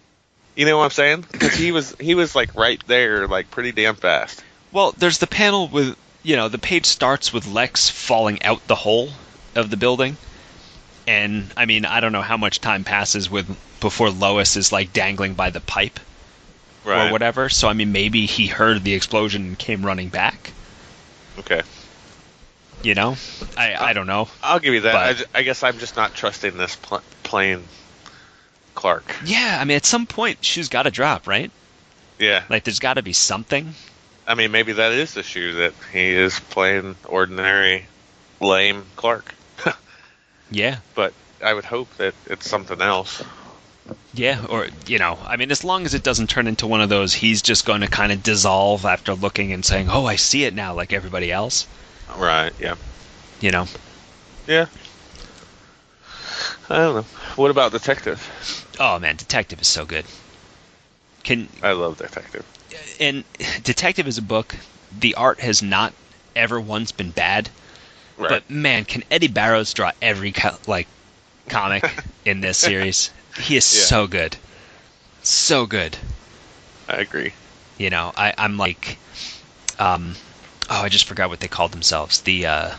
[SPEAKER 3] You know what I'm saying? Because he was he was like right there, like pretty damn fast.
[SPEAKER 2] Well, there's the panel with you know the page starts with Lex falling out the hole of the building, and I mean I don't know how much time passes with before Lois is like dangling by the pipe or whatever. So I mean maybe he heard the explosion and came running back.
[SPEAKER 3] Okay,
[SPEAKER 2] You know, I I don't know.
[SPEAKER 3] I'll give you that.
[SPEAKER 2] But-
[SPEAKER 3] I, I guess I'm just not trusting this pl- plain Clark.
[SPEAKER 2] Yeah, I mean at some point shoes got to drop, right?
[SPEAKER 3] Yeah,
[SPEAKER 2] Like there's got to be something.
[SPEAKER 3] I mean maybe that is the shoe that he is playing ordinary lame Clark.
[SPEAKER 2] Yeah,
[SPEAKER 3] but I would hope that it's something else.
[SPEAKER 2] Yeah, or you know, I mean as long as it doesn't turn into one of those, he's just going to kind of dissolve after looking and saying, "Oh, I see it now," like everybody else.
[SPEAKER 3] Right? Yeah.
[SPEAKER 2] You know.
[SPEAKER 3] Yeah. I don't know. What about Detective?
[SPEAKER 2] Oh man, Detective is so good. Can
[SPEAKER 3] I love Detective.
[SPEAKER 2] Uh, and Detective is a book. The art has not ever once been bad,
[SPEAKER 3] Right.
[SPEAKER 2] but man, can Eddy Barrows draw every co- like comic in this series? He is
[SPEAKER 3] Yeah.
[SPEAKER 2] so good, so good.
[SPEAKER 3] I agree.
[SPEAKER 2] You know, I, I'm like, um, oh, I just forgot what they called themselves. The uh,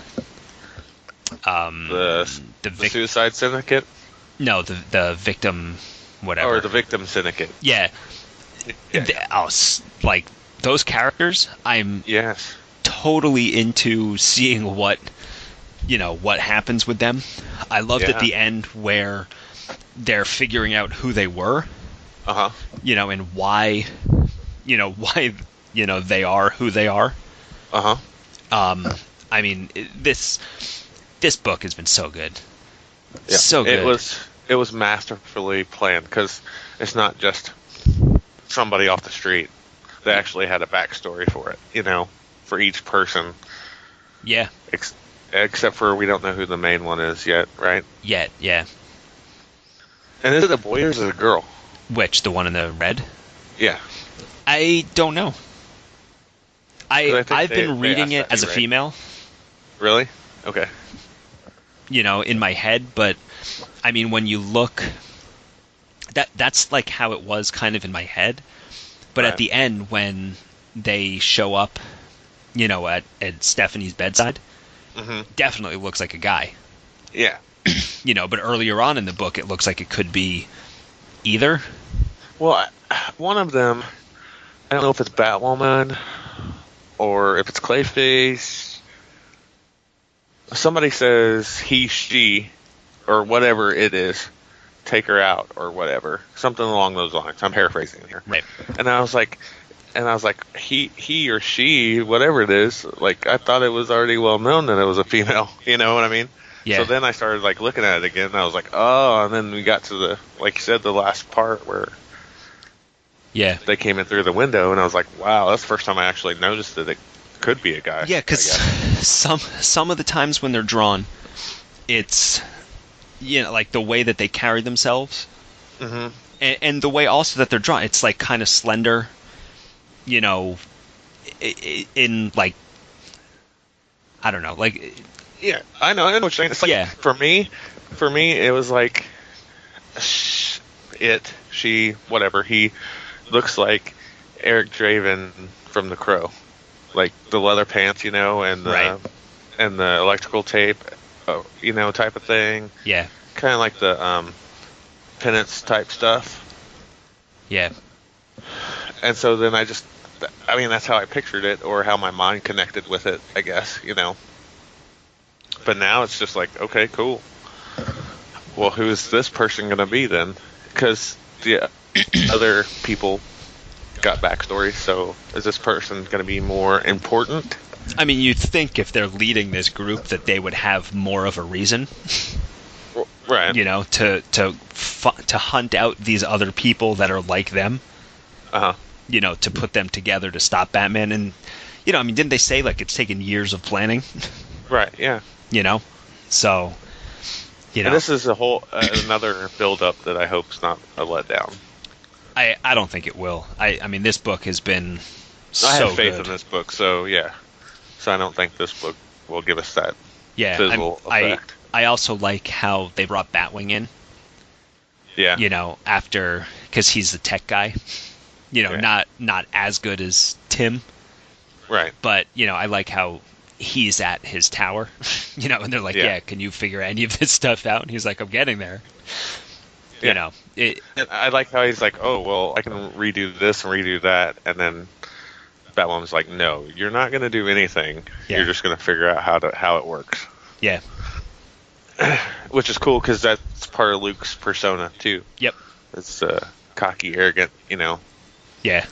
[SPEAKER 2] um,
[SPEAKER 3] The,
[SPEAKER 2] the,
[SPEAKER 3] the Suicide Syndicate
[SPEAKER 2] no, the the victim, whatever.
[SPEAKER 3] or the Victim Syndicate.
[SPEAKER 2] yeah,
[SPEAKER 3] Yeah.
[SPEAKER 2] Th- oh, like those characters, I'm
[SPEAKER 3] Yes.
[SPEAKER 2] totally into seeing what you know what happens with them. I loved at the end where they're figuring out who they were,
[SPEAKER 3] Uh huh.
[SPEAKER 2] you know, and why, you know, why, you know, they are who they are.
[SPEAKER 3] Uh huh.
[SPEAKER 2] Um, I mean, this this book has been so good,
[SPEAKER 3] Yeah.
[SPEAKER 2] so good.
[SPEAKER 3] It was it was masterfully planned because it's not just somebody off the street. They actually had a backstory for it. You know, for each person,
[SPEAKER 2] yeah,
[SPEAKER 3] ex- except for we don't know who the main one is yet, right?
[SPEAKER 2] yet, yeah.
[SPEAKER 3] And is it a boy or is it a girl?
[SPEAKER 2] Which the one in the red?
[SPEAKER 3] Yeah.
[SPEAKER 2] I don't know. I,
[SPEAKER 3] I
[SPEAKER 2] I've
[SPEAKER 3] they-
[SPEAKER 2] been reading it as a
[SPEAKER 3] right?
[SPEAKER 2] female,
[SPEAKER 3] Really? Okay.
[SPEAKER 2] you know, in my head, but I mean, when you look, that that's like how it was kind of in my head. But
[SPEAKER 3] Right.
[SPEAKER 2] at the end, when they show up, you know, at at Stephanie's bedside,
[SPEAKER 3] hmm
[SPEAKER 2] definitely looks like a guy.
[SPEAKER 3] Yeah.
[SPEAKER 2] you know, but earlier on in the book, it looks like it could be either.
[SPEAKER 3] Well, one of them, I don't know if it's Batwoman or if it's Clayface. Somebody says he, she, or whatever it is, take her out or whatever, something along those lines. I'm paraphrasing here.
[SPEAKER 2] Right.
[SPEAKER 3] And I was like, and I was like, he, he or she, whatever it is, like I thought it was already well known that it was a female. You know what I mean?
[SPEAKER 2] Yeah.
[SPEAKER 3] So then I started like looking at it again, and I was like, oh, and then we got to the, like you said, the last part where
[SPEAKER 2] yeah.
[SPEAKER 3] they came in through the window, and I was like, wow, that's the first time I actually noticed that it could be a guy.
[SPEAKER 2] Yeah, because some some of the times when they're drawn, it's you know like the way that they carry themselves,
[SPEAKER 3] Mhm.
[SPEAKER 2] and, and the way also that they're drawn. It's like kind of slender, you know, in like I don't know, like
[SPEAKER 3] yeah, I know, I know what you're saying. It's like
[SPEAKER 2] Yeah.
[SPEAKER 3] for me, for me, it was like it, she, whatever. He looks like Eric Draven from The Crow, like the leather pants, you know, and the
[SPEAKER 2] Right.
[SPEAKER 3] and the electrical tape, uh, you know, type of thing.
[SPEAKER 2] yeah,
[SPEAKER 3] Kind of like the um, penance type stuff.
[SPEAKER 2] yeah,
[SPEAKER 3] and so then I just, I mean, that's how I pictured it, or how my mind connected with it, I guess, you know. But now it's just like, okay, cool. Well, who is this person going to be then? Because the other people got backstories, so is this person going to be more important?
[SPEAKER 2] I mean, you'd think if they're leading this group that they would have more of a reason,
[SPEAKER 3] Right.
[SPEAKER 2] you know, to to to hunt out these other people that are like them.
[SPEAKER 3] Uh huh.
[SPEAKER 2] you know, to put them together to stop Batman. And, you know, I mean, didn't they say like it's taken years of planning?
[SPEAKER 3] Right. Yeah.
[SPEAKER 2] you know, so, you know,
[SPEAKER 3] And this is a whole uh, another build up that I hope is not a letdown.
[SPEAKER 2] I I don't think it will. I I mean, this book has been so
[SPEAKER 3] I have faith
[SPEAKER 2] good.
[SPEAKER 3] in this book, so yeah. So I don't think this book will give us that.
[SPEAKER 2] Yeah, I. I also like how they brought Batwing in.
[SPEAKER 3] Yeah.
[SPEAKER 2] You know, after because he's the tech guy. You know,
[SPEAKER 3] Yeah.
[SPEAKER 2] not not as good as Tim,
[SPEAKER 3] Right.
[SPEAKER 2] but you know, I like how he's at his tower. you know, and they're like,
[SPEAKER 3] Yeah.
[SPEAKER 2] yeah. can you figure any of this stuff out? And he's like, I'm getting there.
[SPEAKER 3] Yeah.
[SPEAKER 2] You know, it,
[SPEAKER 3] I like how he's like, oh well, I can redo this and redo that, and then Batwoman's like, no, you're not going to do anything.
[SPEAKER 2] Yeah.
[SPEAKER 3] You're just going to figure out how to how it works,
[SPEAKER 2] yeah,
[SPEAKER 3] which is cool because that's part of Luke's persona too.
[SPEAKER 2] yep,
[SPEAKER 3] It's uh, cocky, arrogant, you know.
[SPEAKER 2] yeah,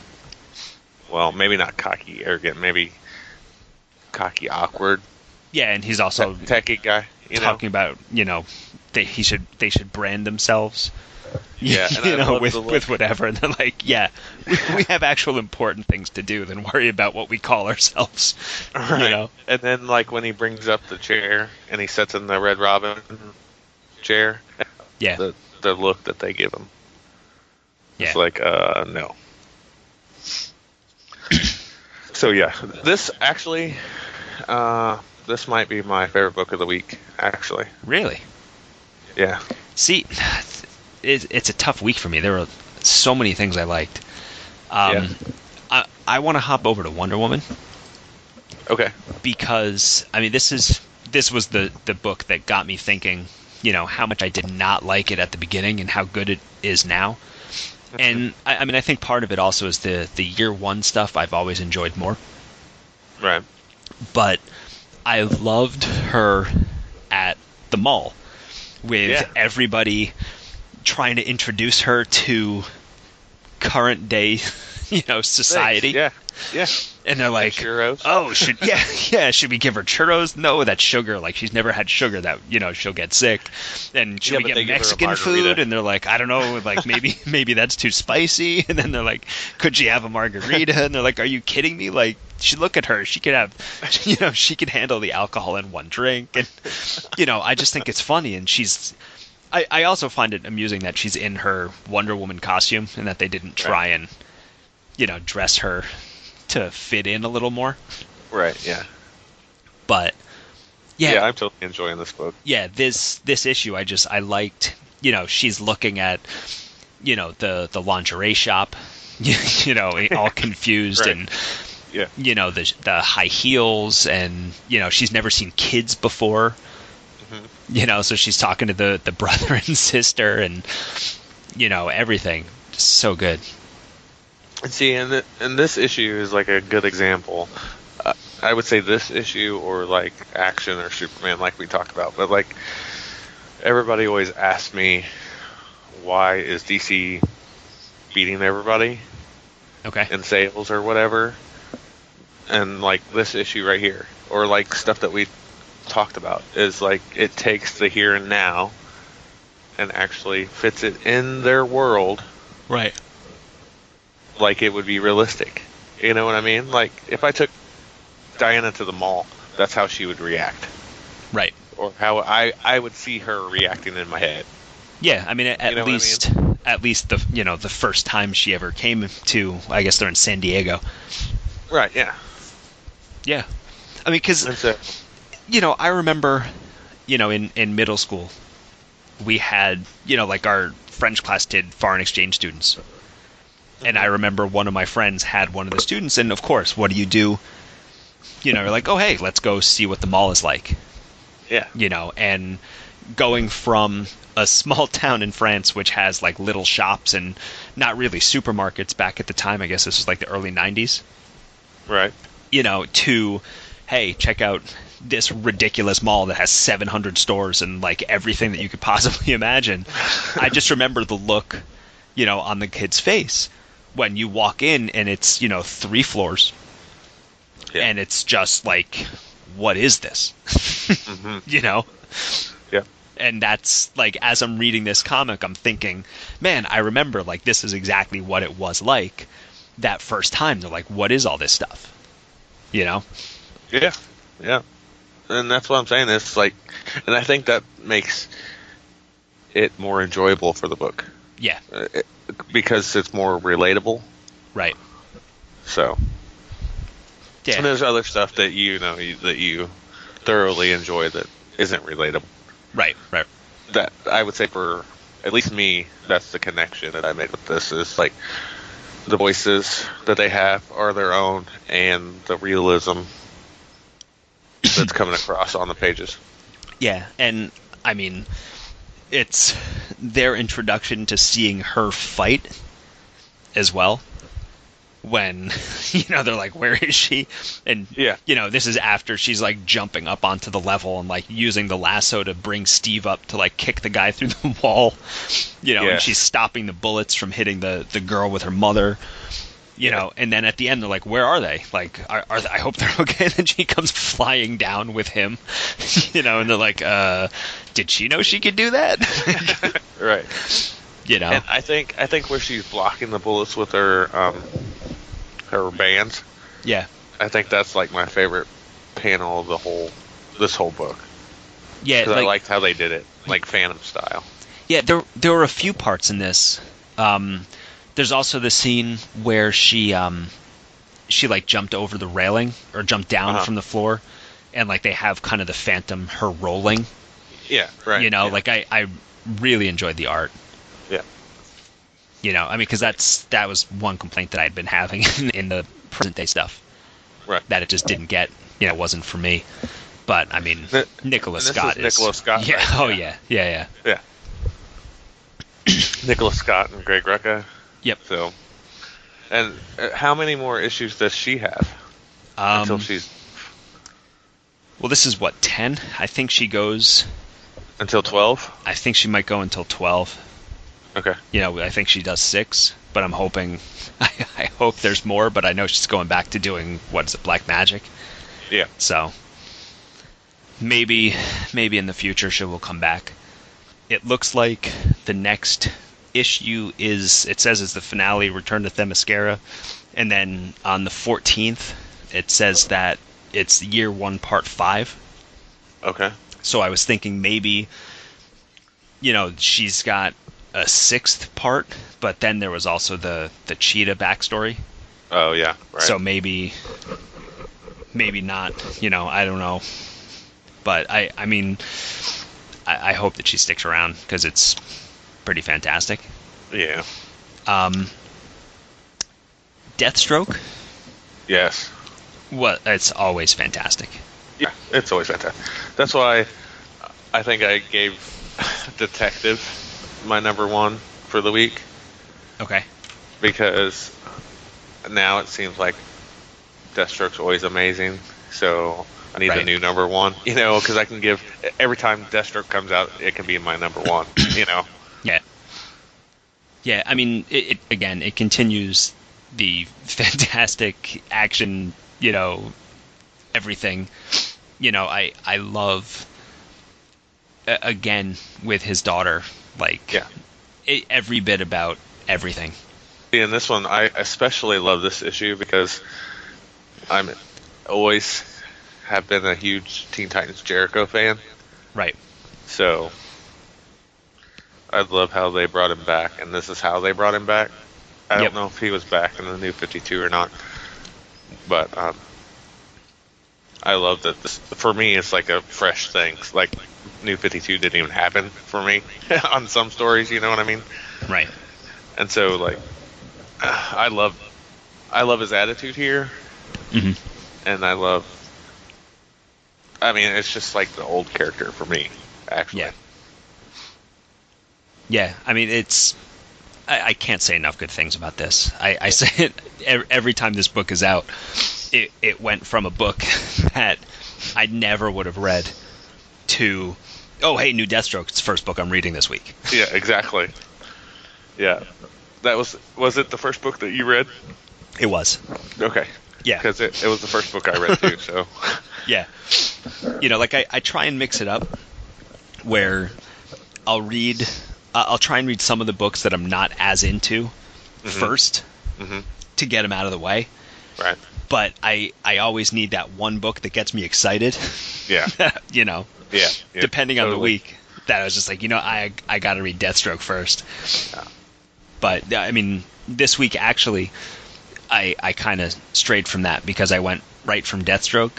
[SPEAKER 3] Well, maybe not cocky, arrogant, maybe cocky, awkward,
[SPEAKER 2] yeah, and he's also
[SPEAKER 3] te- techie guy. You know,
[SPEAKER 2] talking about you know they he should they should brand themselves.
[SPEAKER 3] Yeah, and
[SPEAKER 2] you know, with with whatever, and they're like, yeah, we, we have actual important things to do than worry about what we call ourselves.
[SPEAKER 3] Right.
[SPEAKER 2] You know,
[SPEAKER 3] And then like when he brings up the chair and he sits in the Red Robin chair,
[SPEAKER 2] yeah,
[SPEAKER 3] the the look that they give him.
[SPEAKER 2] yeah,
[SPEAKER 3] It's like, uh, no. So yeah, this actually, uh, this might be my favorite book of the week. Actually,
[SPEAKER 2] really.
[SPEAKER 3] yeah,
[SPEAKER 2] See, it, it's a tough week for me. There were so many things I liked. Um,
[SPEAKER 3] Yeah.
[SPEAKER 2] I I want to hop over to Wonder Woman
[SPEAKER 3] okay,
[SPEAKER 2] because I mean this is this was the the book that got me thinking. You know how much I did not like it at the beginning and how good it is now. And I, I mean I think part of it also is the the year one stuff I've always enjoyed more.
[SPEAKER 3] right,
[SPEAKER 2] but I loved her at the mall with
[SPEAKER 3] Yeah.
[SPEAKER 2] everybody trying to introduce her to current day, you know, society.
[SPEAKER 3] Yeah, yeah.
[SPEAKER 2] And they're like,
[SPEAKER 3] churros.
[SPEAKER 2] oh, should yeah, yeah, should we give her churros? No, that's sugar. Like she's never had sugar. That you know she'll get sick. And should
[SPEAKER 3] Yeah,
[SPEAKER 2] we get
[SPEAKER 3] give her a
[SPEAKER 2] Mexican food? And they're like, I don't know. Like maybe maybe that's too spicy. And then they're like, could she have a margarita? And they're like, are you kidding me? Like, she look at her. She could have, you know, she could handle the alcohol in one drink. And you know, I just think it's funny. And she's. I, I also find it amusing that she's in her Wonder Woman costume and that they didn't try and, you know, dress her to fit in a little more.
[SPEAKER 3] Right. Yeah.
[SPEAKER 2] But
[SPEAKER 3] yeah.
[SPEAKER 2] yeah,
[SPEAKER 3] I'm totally enjoying this book.
[SPEAKER 2] yeah, this this issue I just I liked, you know, she's looking at you know, the the lingerie shop, you know, all confused
[SPEAKER 3] Right.
[SPEAKER 2] and
[SPEAKER 3] Yeah.
[SPEAKER 2] you know, the the high heels and you know, she's never seen kids before. You know, so she's talking to the the brother and sister and you know, everything. Just so good.
[SPEAKER 3] And see, and th- and this issue is like a good example. Uh, I would say this issue or like Action or Superman, like we talked about. But like everybody always asks me, why is DC beating everybody
[SPEAKER 2] Okay.
[SPEAKER 3] in sales or whatever? And like this issue right here, or like stuff that we talked about, is like it takes the here and now and actually fits it in their world
[SPEAKER 2] Right.
[SPEAKER 3] like it would be realistic. You know what I mean? Like if I took Diana to the mall, that's how she would react,
[SPEAKER 2] Right.
[SPEAKER 3] or how I I would see her reacting in my head.
[SPEAKER 2] Yeah, I mean, at, at
[SPEAKER 3] what I
[SPEAKER 2] least, at least the you know the first time she ever came to, I guess they're in San Diego.
[SPEAKER 3] Right? Yeah.
[SPEAKER 2] Yeah, I mean, because you know, I remember, you know, in in middle school, we had you know like our French class did foreign exchange students, and I remember one of my friends had one of the students, and of course, what do you do? You know, you're like, oh hey, let's go see what the mall is like.
[SPEAKER 3] yeah.
[SPEAKER 2] you know, and going from a small town in France which has like little shops and not really supermarkets back at the time, I guess this was like the early 90s,
[SPEAKER 3] Right.
[SPEAKER 2] you know, to hey, check out this ridiculous mall that has 700 stores and like everything that you could possibly imagine. I just remember the look, you know, on the kid's face when you walk in and it's, you know, three floors
[SPEAKER 3] Yeah.
[SPEAKER 2] and it's just like what is this?
[SPEAKER 3] hmm
[SPEAKER 2] you know?
[SPEAKER 3] Yeah.
[SPEAKER 2] and that's like as I'm reading this comic, I'm thinking, man, I remember like this is exactly what it was like that first time. They're like, what is all this stuff? You know?
[SPEAKER 3] Yeah. Yeah. And that's what I'm saying. It's like, and I think that makes it more enjoyable for the book
[SPEAKER 2] Yeah,
[SPEAKER 3] uh, it, because it's more relatable.
[SPEAKER 2] right.
[SPEAKER 3] So.
[SPEAKER 2] Yeah.
[SPEAKER 3] And there's other stuff that you know you, that you thoroughly enjoy that isn't relatable.
[SPEAKER 2] right, right.
[SPEAKER 3] That I would say for at least me, that's the connection that I made with this is like the voices that they have are their own, and the realism that's coming across on the pages.
[SPEAKER 2] Yeah, and I mean, it's their introduction to seeing her fight as well. When you know they're like, "Where is she?" and
[SPEAKER 3] Yeah.
[SPEAKER 2] you know this is after she's like jumping up onto the level and like using the lasso to bring Steve up to like kick the guy through the wall. You know,
[SPEAKER 3] Yeah.
[SPEAKER 2] and she's stopping the bullets from hitting the the girl with her mother. You know, and then at the end they're like, "Where are they?" Like, are, are they, I hope they're okay. And then she comes flying down with him. you know, and they're like, "Uh, did she know she could do that?"
[SPEAKER 3] Right.
[SPEAKER 2] you know,
[SPEAKER 3] And I think I think where she's blocking the bullets with her um her bands,
[SPEAKER 2] yeah,
[SPEAKER 3] I think that's like my favorite panel of the whole this whole book.
[SPEAKER 2] yeah.
[SPEAKER 3] Because I liked how they did it, like Phantom style.
[SPEAKER 2] Yeah, there there were a few parts in this. Um, there's also the scene where she um, she like jumped over the railing or jumped down
[SPEAKER 3] Uh-huh.
[SPEAKER 2] from the floor, and like they have kind of the phantom her rolling.
[SPEAKER 3] Yeah. Right.
[SPEAKER 2] You know,
[SPEAKER 3] yeah.
[SPEAKER 2] like I I really enjoyed the art.
[SPEAKER 3] Yeah.
[SPEAKER 2] You know, I mean, because that's that was one complaint that I'd been having in, in the present day stuff
[SPEAKER 3] Right.
[SPEAKER 2] that it just didn't get. You know, wasn't for me. But I mean,
[SPEAKER 3] Th-
[SPEAKER 2] Nicholas Scott
[SPEAKER 3] is
[SPEAKER 2] is
[SPEAKER 3] Nicholas Scott,
[SPEAKER 2] Yeah.
[SPEAKER 3] right?
[SPEAKER 2] Oh
[SPEAKER 3] Yeah.
[SPEAKER 2] yeah. Yeah. Yeah.
[SPEAKER 3] Yeah. Nicholas Scott and Greg Rucka.
[SPEAKER 2] Yep.
[SPEAKER 3] So, and uh, how many more issues does she have
[SPEAKER 2] Um,
[SPEAKER 3] until she's
[SPEAKER 2] well, this is what ten. I think she goes.
[SPEAKER 3] until twelve?
[SPEAKER 2] I think she might go until 12.
[SPEAKER 3] Okay.
[SPEAKER 2] You know, I think she does six. but I'm hoping. I, I hope there's more, but I know she's going back to doing what is it, Black Magic.
[SPEAKER 3] Yeah.
[SPEAKER 2] So maybe maybe in the future she will come back. It looks like the next issue is it says is the finale Return to Themyscira and then on the 14th it says that it's year 1 part 5.
[SPEAKER 3] Okay.
[SPEAKER 2] So I was thinking maybe you know, she's got a sixth part, but then there was also the the cheetah backstory.
[SPEAKER 3] Oh yeah. Right.
[SPEAKER 2] So maybe maybe not, you know, I don't know. But I I mean I, I hope that she sticks around because it's pretty fantastic.
[SPEAKER 3] yeah.
[SPEAKER 2] Um Deathstroke,
[SPEAKER 3] Yes.
[SPEAKER 2] what it's always fantastic.
[SPEAKER 3] Yeah. It's always fantastic. That's why I think I gave Detective my number one for the week
[SPEAKER 2] Okay.
[SPEAKER 3] because now it seems like Deathstroke's always amazing. So I need a new number one, you know, because I can give every time Deathstroke comes out, it can be my number one, you know.
[SPEAKER 2] Yeah. Yeah, I mean, it, it again, it continues the fantastic action, you know, everything. You know, I I love a- again with his daughter, like
[SPEAKER 3] Yeah.
[SPEAKER 2] e- every bit about everything.
[SPEAKER 3] In this one, I especially love this issue because I'm always have been a huge Teen Titans Jericho fan.
[SPEAKER 2] Right.
[SPEAKER 3] So I love how they brought him back, and this is how they brought him back. I
[SPEAKER 2] Yep.
[SPEAKER 3] don't know if he was back in the new 52 or not, but um, I love that. This, for me, it's like a fresh thing. Like new 52 didn't even happen for me on some stories. You know what I mean?
[SPEAKER 2] Right.
[SPEAKER 3] And so, like, I love, I love his attitude here,
[SPEAKER 2] hmm
[SPEAKER 3] and I love. I mean, it's just like the old character for me, actually.
[SPEAKER 2] Yeah. Yeah, I mean, it's. I, I can't say enough good things about this. I, I say it ev- every time this book is out. It, it went from a book that I never would have read to, oh, hey, new Deathstroke. It's the first book I'm reading this week.
[SPEAKER 3] Yeah, exactly. Yeah, that was was it the first book that you read?
[SPEAKER 2] It was.
[SPEAKER 3] Okay,
[SPEAKER 2] Yeah.
[SPEAKER 3] because it, it was the first book I read too. So
[SPEAKER 2] Yeah. You know, like I, I try and mix it up where I'll read, uh, I'll try and read some of the books that I'm not as into first
[SPEAKER 3] Mhm.
[SPEAKER 2] to get them out of the way.
[SPEAKER 3] right,
[SPEAKER 2] But I, I always need that one book that gets me excited.
[SPEAKER 3] yeah,
[SPEAKER 2] you know,
[SPEAKER 3] yeah. yeah,
[SPEAKER 2] depending on the week. That I was just like, you know, I I got to read Deathstroke first.
[SPEAKER 3] Yeah.
[SPEAKER 2] But I mean, this week actually, I I kind of strayed from that because I went right from Deathstroke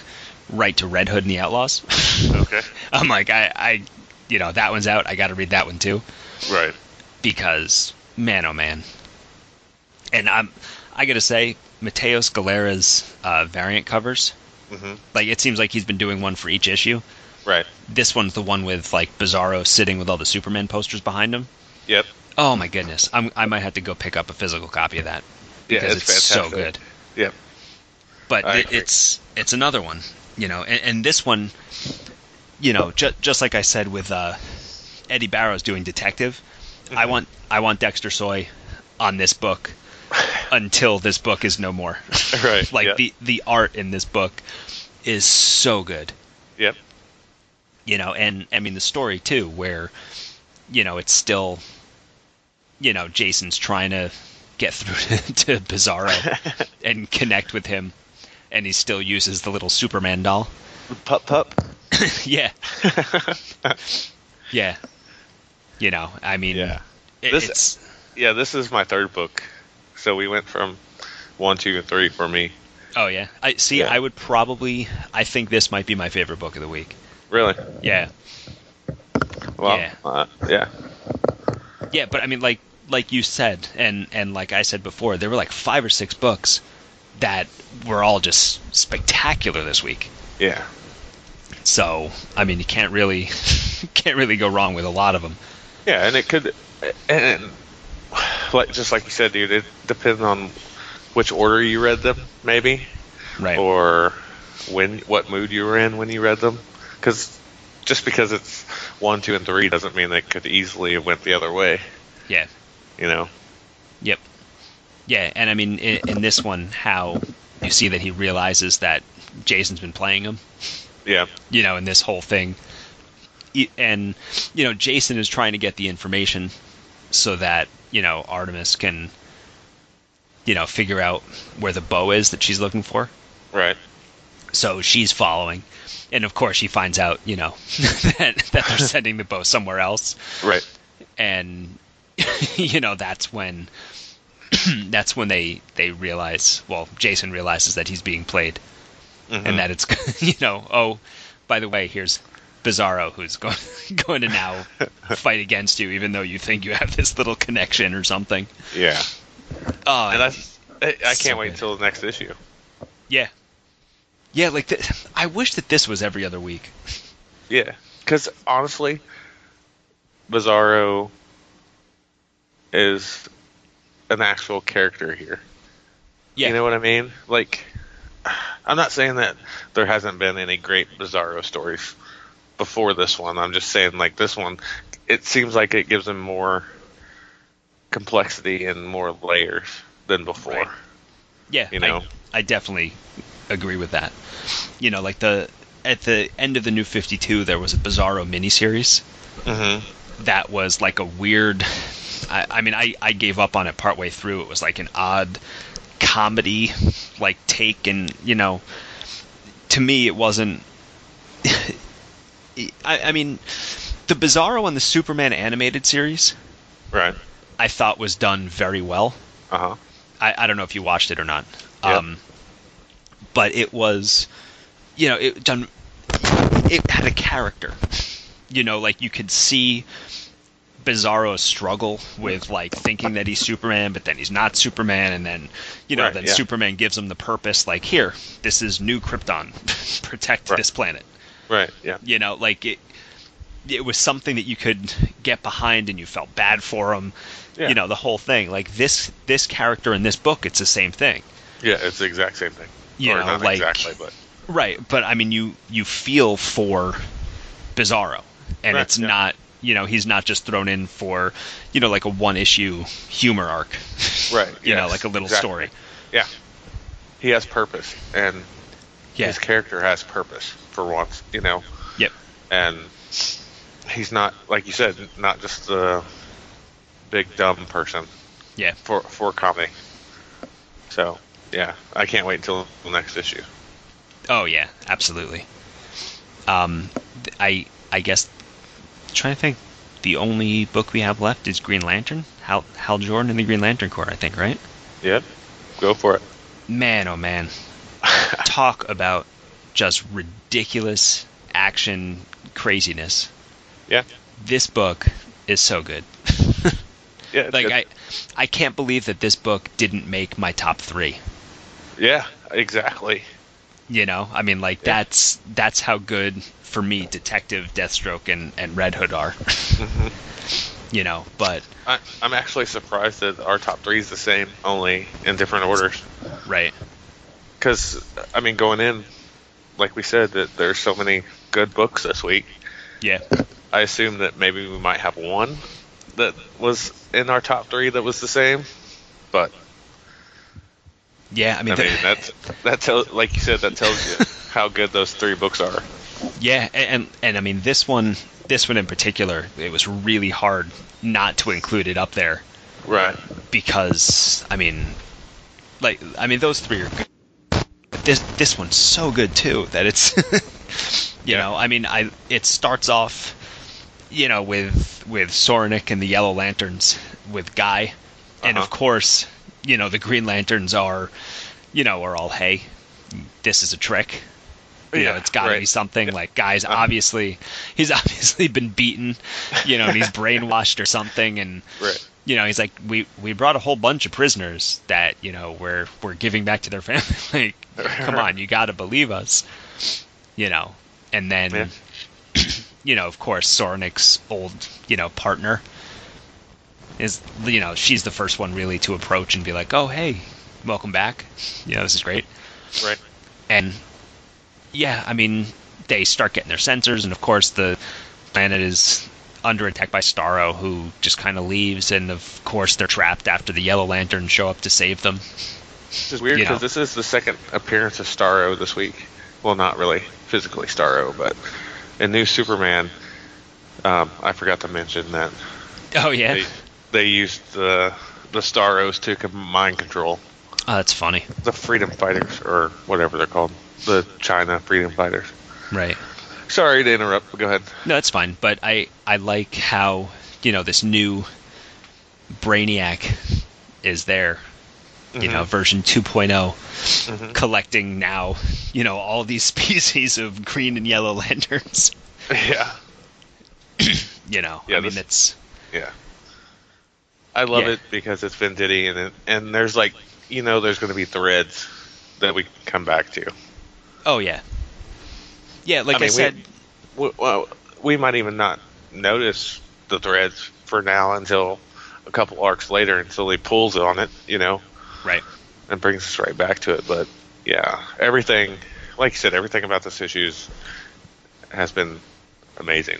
[SPEAKER 2] right to Red Hood and the Outlaws.
[SPEAKER 3] Okay,
[SPEAKER 2] I'm like, I, I, you know, that one's out. I got to read that one too
[SPEAKER 3] right.
[SPEAKER 2] because, man, oh man. And I'm, I gotta say, Matteo Scalera's uh, variant covers,
[SPEAKER 3] hmm
[SPEAKER 2] like it seems like he's been doing one for each issue.
[SPEAKER 3] Right.
[SPEAKER 2] This one's the one with like Bizarro sitting with all the Superman posters behind him.
[SPEAKER 3] Yep.
[SPEAKER 2] Oh my goodness, I'm, I might have to go pick up a physical copy of that
[SPEAKER 3] Yeah,
[SPEAKER 2] because
[SPEAKER 3] it's,
[SPEAKER 2] it's, so good.
[SPEAKER 3] Yep.
[SPEAKER 2] but it, it's it's another one, you know. And, and this one, you know, ju- just like I said with uh, Eddy Barrows doing detective, I
[SPEAKER 3] Mhm.
[SPEAKER 2] want I want Dexter Soy on this book until this book is no more.
[SPEAKER 3] Right.
[SPEAKER 2] like
[SPEAKER 3] yeah.
[SPEAKER 2] the the art in this book is so good,
[SPEAKER 3] Yep.
[SPEAKER 2] you know, and I mean the story too, where you know it's still, you know, Jason's trying to get through to Bizarro and connect with him, and he still uses the little Superman doll.
[SPEAKER 3] Pup pup.
[SPEAKER 2] yeah, yeah. You know, I mean,
[SPEAKER 3] Yeah.
[SPEAKER 2] it-
[SPEAKER 3] This-
[SPEAKER 2] it's
[SPEAKER 3] yeah, this is my third book. So we went from one, two, and three for me.
[SPEAKER 2] oh yeah. I see.
[SPEAKER 3] Yeah.
[SPEAKER 2] I would probably. I think this might be my favorite book of the week.
[SPEAKER 3] Really?
[SPEAKER 2] Yeah,
[SPEAKER 3] Well,
[SPEAKER 2] Yeah.
[SPEAKER 3] Uh, yeah.
[SPEAKER 2] yeah. But I mean, like like you said, and and like I said before, there were like five or six books that were all just spectacular this week.
[SPEAKER 3] Yeah.
[SPEAKER 2] So I mean, you can't really can't really go wrong with a lot of them.
[SPEAKER 3] Yeah, and it could, and like just like you said, dude, it depends on which order you read them, maybe,
[SPEAKER 2] Right.
[SPEAKER 3] or when what mood you were in when you read them. Because just because it's one, two, and three doesn't mean they could easily have went the other way.
[SPEAKER 2] yeah.
[SPEAKER 3] You know.
[SPEAKER 2] Yep. Yeah, and I mean in, in this one, how you see that he realizes that Jason's been playing him.
[SPEAKER 3] Yeah.
[SPEAKER 2] You know, in this whole thing, and you know, Jason is trying to get the information so that you know Artemis can, you know, figure out where the bow is that she's looking for.
[SPEAKER 3] Right.
[SPEAKER 2] So she's following, and of course she finds out, you know, that that they're sending the bow somewhere else,
[SPEAKER 3] Right.
[SPEAKER 2] and you know that's when that's when they they realize. Well, Jason realizes that he's being played,
[SPEAKER 3] Mhm.
[SPEAKER 2] and that it's you know, oh, by the way, here's Bizarro who's going going to now fight against you, even though you think you have this little connection or something.
[SPEAKER 3] yeah.
[SPEAKER 2] Oh,
[SPEAKER 3] And that's I, I can't
[SPEAKER 2] So
[SPEAKER 3] wait
[SPEAKER 2] good.
[SPEAKER 3] until the next issue.
[SPEAKER 2] yeah, yeah. Like th- I wish that this was every other week.
[SPEAKER 3] Yeah. Because honestly, Bizarro is an actual character here.
[SPEAKER 2] Yeah,
[SPEAKER 3] You know what I mean? Like, I'm not saying that there hasn't been any great Bizarro stories before this one. I'm just saying, like, this one, it seems like it gives him more complexity and more layers than before.
[SPEAKER 2] Right. yeah.
[SPEAKER 3] you know?
[SPEAKER 2] I, I definitely agree with that. You know, like the at the end of the New Fifty Two, there was a Bizarro miniseries
[SPEAKER 3] Mm-hmm.
[SPEAKER 2] that was like a weird. I, I mean, I, I gave up on it partway through. It was like an odd comedy like take, and you know, to me, it wasn't. I, I mean, the Bizarro and the Superman animated series,
[SPEAKER 3] Right.
[SPEAKER 2] I thought was done very well.
[SPEAKER 3] Uh huh.
[SPEAKER 2] I, I don't know if you watched it or not.
[SPEAKER 3] Yep.
[SPEAKER 2] Um, but it was, you know, it done. It had a character. You know, like you could see Bizarro struggle with like thinking that he's Superman, but then he's not Superman, and then you know,
[SPEAKER 3] Right,
[SPEAKER 2] then
[SPEAKER 3] yeah.
[SPEAKER 2] Superman gives him the purpose, like here, this is new Krypton, protect
[SPEAKER 3] Right.
[SPEAKER 2] this planet.
[SPEAKER 3] Right. Yeah.
[SPEAKER 2] You know, like it. It was something that you could get behind, and you felt bad for him.
[SPEAKER 3] Yeah.
[SPEAKER 2] You know, the whole thing. Like this, this character in this book, it's the same thing.
[SPEAKER 3] Yeah. It's the exact same thing.
[SPEAKER 2] You
[SPEAKER 3] or
[SPEAKER 2] know, like-
[SPEAKER 3] exactly, but
[SPEAKER 2] Right, but I mean, you you feel for Bizarro, and
[SPEAKER 3] Right,
[SPEAKER 2] it's
[SPEAKER 3] yeah.
[SPEAKER 2] not you know he's not just thrown in for you know like a one issue humor arc,
[SPEAKER 3] right.
[SPEAKER 2] you know, like a little
[SPEAKER 3] exactly.
[SPEAKER 2] story.
[SPEAKER 3] Yeah. He has purpose, and
[SPEAKER 2] Yeah.
[SPEAKER 3] his character has purpose for once. You know.
[SPEAKER 2] Yep.
[SPEAKER 3] and he's not like you said, not just a big dumb person
[SPEAKER 2] Yeah.
[SPEAKER 3] for for comedy. So yeah, I can't wait until the next issue.
[SPEAKER 2] Oh yeah, absolutely. Um, I I guess trying to think. The only book we have left is Green Lantern. Hal Hal Jordan and the Green Lantern Corps, I think, right?
[SPEAKER 3] Yep, go for it.
[SPEAKER 2] Man, oh man, talk about just ridiculous action craziness.
[SPEAKER 3] yeah,
[SPEAKER 2] This book is so good.
[SPEAKER 3] yeah,
[SPEAKER 2] like
[SPEAKER 3] good.
[SPEAKER 2] I, I can't believe that this book didn't make my top three.
[SPEAKER 3] yeah, exactly.
[SPEAKER 2] You know, I mean, like
[SPEAKER 3] Yeah.
[SPEAKER 2] that's that's how good for me Detective, Deathstroke, and and Red Hood are.
[SPEAKER 3] Mm-hmm.
[SPEAKER 2] you know, but
[SPEAKER 3] I, I'm actually surprised that our top three is the same, only in different orders.
[SPEAKER 2] right,
[SPEAKER 3] Because I mean, going in, like we said, that there's so many good books this week.
[SPEAKER 2] yeah,
[SPEAKER 3] I assume that maybe we might have one that was in our top three that was the same. But
[SPEAKER 2] yeah. I mean,
[SPEAKER 3] I mean, that's that tells, like you said, that tells you how good those three books are.
[SPEAKER 2] Yeah, and, and and I mean this one, this one in particular, it was really hard not to include it up there
[SPEAKER 3] Right.
[SPEAKER 2] because I mean, like I mean those three are good. But this this one's so good too that it's, you know, I mean I it starts off, you know, with with Soranik and the Yellow Lanterns with Guy, and of
[SPEAKER 3] Uh-huh.
[SPEAKER 2] course, you know the Green Lanterns are, you know, are all hey, this is a trick. You know,
[SPEAKER 3] Yeah,
[SPEAKER 2] it's got to be
[SPEAKER 3] right.
[SPEAKER 2] something like guys.
[SPEAKER 3] Uh-huh.
[SPEAKER 2] Obviously, he's obviously been beaten, you know, and he's brainwashed or something, and
[SPEAKER 3] Right.
[SPEAKER 2] you know, he's like, we we brought a whole bunch of prisoners that you know we're we're giving back to their family. like, come on, you got to believe us, you know. And then,
[SPEAKER 3] Yeah.
[SPEAKER 2] you know, of course, Soranik's old you know partner is you know she's the first one really to approach and be like, oh hey, welcome back, you know, this is great.
[SPEAKER 3] Right.
[SPEAKER 2] And yeah, I mean, they start getting their sensors, and of course, the planet is under attack by Starro, who just kind of leaves, and of course they're trapped after the Yellow Lanterns show up to save them.
[SPEAKER 3] This is weird
[SPEAKER 2] You know.
[SPEAKER 3] because this is the second appearance of Starro this week. Well, not really physically Starro, but in New Superman, um, I forgot to mention that
[SPEAKER 2] Oh yeah,
[SPEAKER 3] they, they used the the Starros to mind control
[SPEAKER 2] oh, that's funny.
[SPEAKER 3] the Freedom Fighters or whatever they're called, the China Freedom Fighters.
[SPEAKER 2] Right.
[SPEAKER 3] Sorry to interrupt. But go ahead.
[SPEAKER 2] No, it's fine. But I I like how you know this new Brainiac is there. You know, mm-hmm. version 2.0, mm-hmm. collecting now, you know, all these species of green and yellow lanterns.
[SPEAKER 3] Yeah,
[SPEAKER 2] You know,
[SPEAKER 3] Yeah,
[SPEAKER 2] I mean,
[SPEAKER 3] this-
[SPEAKER 2] it's
[SPEAKER 3] yeah. I love
[SPEAKER 2] Yeah.
[SPEAKER 3] it because it's Venditti and it, and there's like you know there's going to be threads that we come back to.
[SPEAKER 2] Oh yeah, yeah. Like I,
[SPEAKER 3] mean,
[SPEAKER 2] said,
[SPEAKER 3] we, we, well, we might even not notice the threads for now until a couple arcs later until he pulls on it, you know,
[SPEAKER 2] right?
[SPEAKER 3] and brings us right back to it. But yeah, everything, like you said, everything about this issues has been amazing.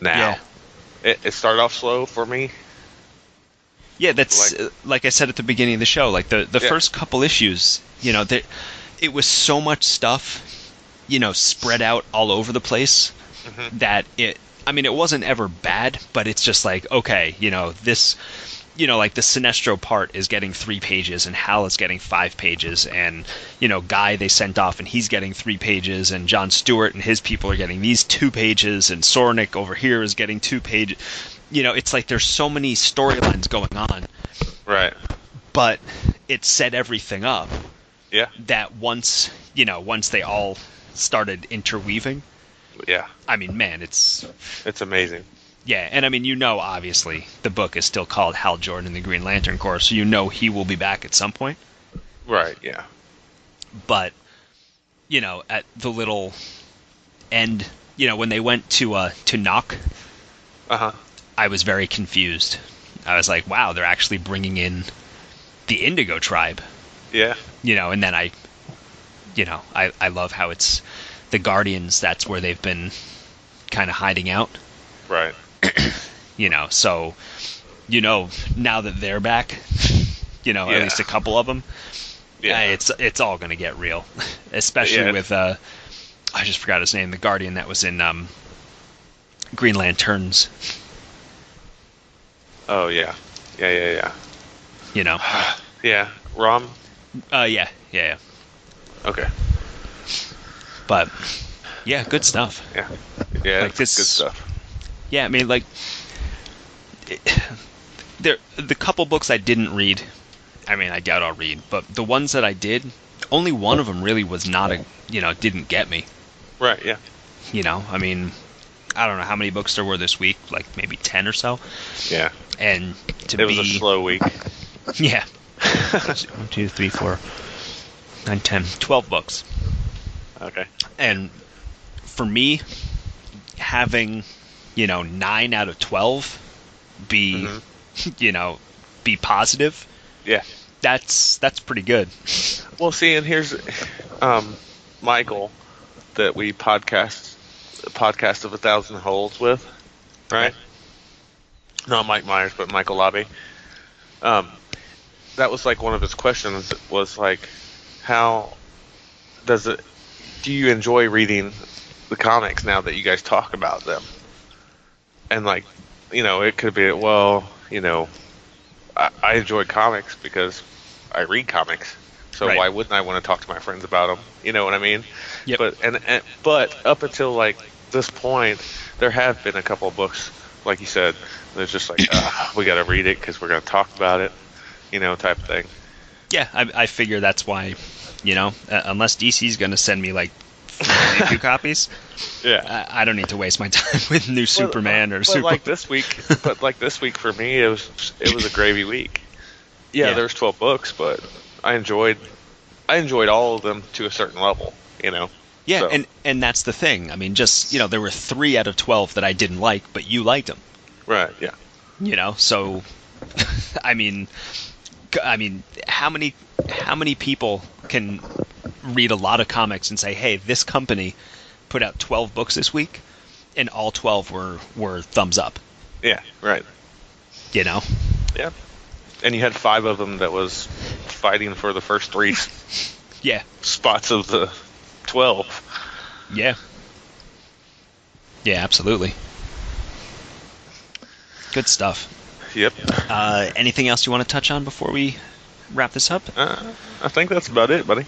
[SPEAKER 3] Now,
[SPEAKER 2] Yeah.
[SPEAKER 3] it, it started off slow for me.
[SPEAKER 2] Yeah, that's
[SPEAKER 3] Like-
[SPEAKER 2] like, like I said at the beginning of the show. Like the the
[SPEAKER 3] Yeah.
[SPEAKER 2] first couple issues, you know, that it was so much stuff, you know, spread out all over the place
[SPEAKER 3] Mm-hmm.
[SPEAKER 2] that it. I mean, it wasn't ever bad, but it's just like okay, you know, this. You know, like the Sinestro part is getting three pages, and Hal is getting five pages, and you know, Guy they sent off, and he's getting three pages, and John Stewart and his people are getting these two pages, and Soranik over here is getting two pages. You know, it's like there's so many storylines going on,
[SPEAKER 3] Right.
[SPEAKER 2] but it set everything up
[SPEAKER 3] Yeah.
[SPEAKER 2] that once you know once they all started interweaving
[SPEAKER 3] Yeah.
[SPEAKER 2] i mean man it's
[SPEAKER 3] It's amazing.
[SPEAKER 2] yeah and i mean you know obviously the book is still called hal jordan and the green lantern corps so you know he will be back at some point
[SPEAKER 3] Right. Yeah.
[SPEAKER 2] but you know at the little end you know when they went to uh to Nok
[SPEAKER 3] Uh huh.
[SPEAKER 2] i was very confused i was like wow they're actually bringing in the indigo tribe
[SPEAKER 3] Yeah.
[SPEAKER 2] you know, and then I, you know, I, I love how it's the Guardians. That's where they've been kind of hiding out,
[SPEAKER 3] Right.
[SPEAKER 2] you know. So, you know, now that they're back, you know,
[SPEAKER 3] Yeah.
[SPEAKER 2] at least a couple of them,
[SPEAKER 3] Yeah.
[SPEAKER 2] uh, it's it's all gonna get real, especially
[SPEAKER 3] Yeah.
[SPEAKER 2] with uh, I just forgot his name, the Guardian that was in um, Green Lanterns.
[SPEAKER 3] oh yeah. Yeah. Yeah. Yeah.
[SPEAKER 2] You know,
[SPEAKER 3] Yeah. Rom.
[SPEAKER 2] Uh, yeah, yeah, yeah.
[SPEAKER 3] Okay.
[SPEAKER 2] But yeah, good stuff.
[SPEAKER 3] Yeah. Yeah.
[SPEAKER 2] Like this-
[SPEAKER 3] good stuff.
[SPEAKER 2] Yeah, I mean, like, it, there the couple books I didn't read. I mean, I doubt I'll read, but the ones that I did, only one of them really was not a, you know, didn't get me.
[SPEAKER 3] Right. Yeah.
[SPEAKER 2] You know, I mean, I don't know how many books there were this week, like maybe ten or so,
[SPEAKER 3] Yeah.
[SPEAKER 2] and to
[SPEAKER 3] It was
[SPEAKER 2] be,
[SPEAKER 3] a slow week.
[SPEAKER 2] yeah, one, two, three, four, nine, ten, twelve books.
[SPEAKER 3] Okay.
[SPEAKER 2] And for me, having, you know, nine out of 12 be, you know, be positive,
[SPEAKER 3] Yeah.
[SPEAKER 2] that's, that's pretty good.
[SPEAKER 3] Well, see, and here's um, Michael that we podcast podcast of a thousand holes with, right? Not Mike Myers, but Michael Lobby. Um, that was like one of his questions was like, how does it? Do you enjoy reading the comics now that you guys talk about them? And like, you know, it could be well, you know, I, I enjoy comics because I read comics. So
[SPEAKER 2] Right.
[SPEAKER 3] why wouldn't I want to talk to my friends about them? You know what I mean?
[SPEAKER 2] Yep.
[SPEAKER 3] But and, and but up until like this point, there have been a couple of books, like you said, there's just like ah, we got to read it because we're going to talk about it, you know, type of thing.
[SPEAKER 2] Yeah, I, I figure that's why, you know, uh, unless DC's going to send me like 52 copies,
[SPEAKER 3] Yeah.
[SPEAKER 2] I, I don't need to waste my time with new Superman or
[SPEAKER 3] but
[SPEAKER 2] Super.
[SPEAKER 3] like this week, but like this week for me, it was it was a gravy week. Yeah,
[SPEAKER 2] Yeah.
[SPEAKER 3] there's 12 books, but I enjoyed I enjoyed all of them to a certain level. You know.
[SPEAKER 2] yeah,
[SPEAKER 3] so-
[SPEAKER 2] and and that's the thing. I mean, just you know, there were three out of 12 that I didn't like, but you liked them.
[SPEAKER 3] Right. Yeah.
[SPEAKER 2] you know so i mean i mean how many how many people can read a lot of comics and say hey this company put out 12 books this week and all twelve were were thumbs up.
[SPEAKER 3] Yeah, right.
[SPEAKER 2] You know.
[SPEAKER 3] Yeah. And you had five of them that was fighting for the first three
[SPEAKER 2] Yeah.
[SPEAKER 3] spots of the twelve.
[SPEAKER 2] Yeah. Yeah, absolutely. Good stuff.
[SPEAKER 3] Yep.
[SPEAKER 2] Uh, anything else you want to touch on before we wrap this up?
[SPEAKER 3] Uh, I think that's about it, buddy.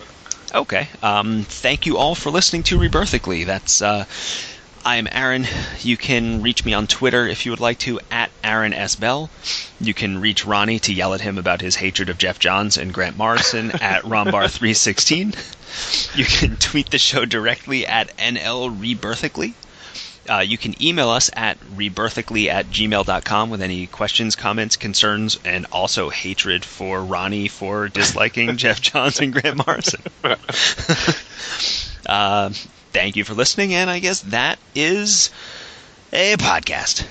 [SPEAKER 2] Okay. Um, thank you all for listening to Rebirthically. That's uh, I'm Aaron. You can reach me on Twitter if you would like to at Aaron S Bell. You can reach Ronnie to yell at him about his hatred of Geoff Johns and Grant Morrison at RonBar316. You can tweet the show directly at NL Rebirthically. Uh, you can email us at rebirthically at gmail.com with any questions, comments, concerns, and also hatred for Ronnie for disliking Geoff Johns and Grant Morrison. uh, thank you for listening, and I guess that is a podcast.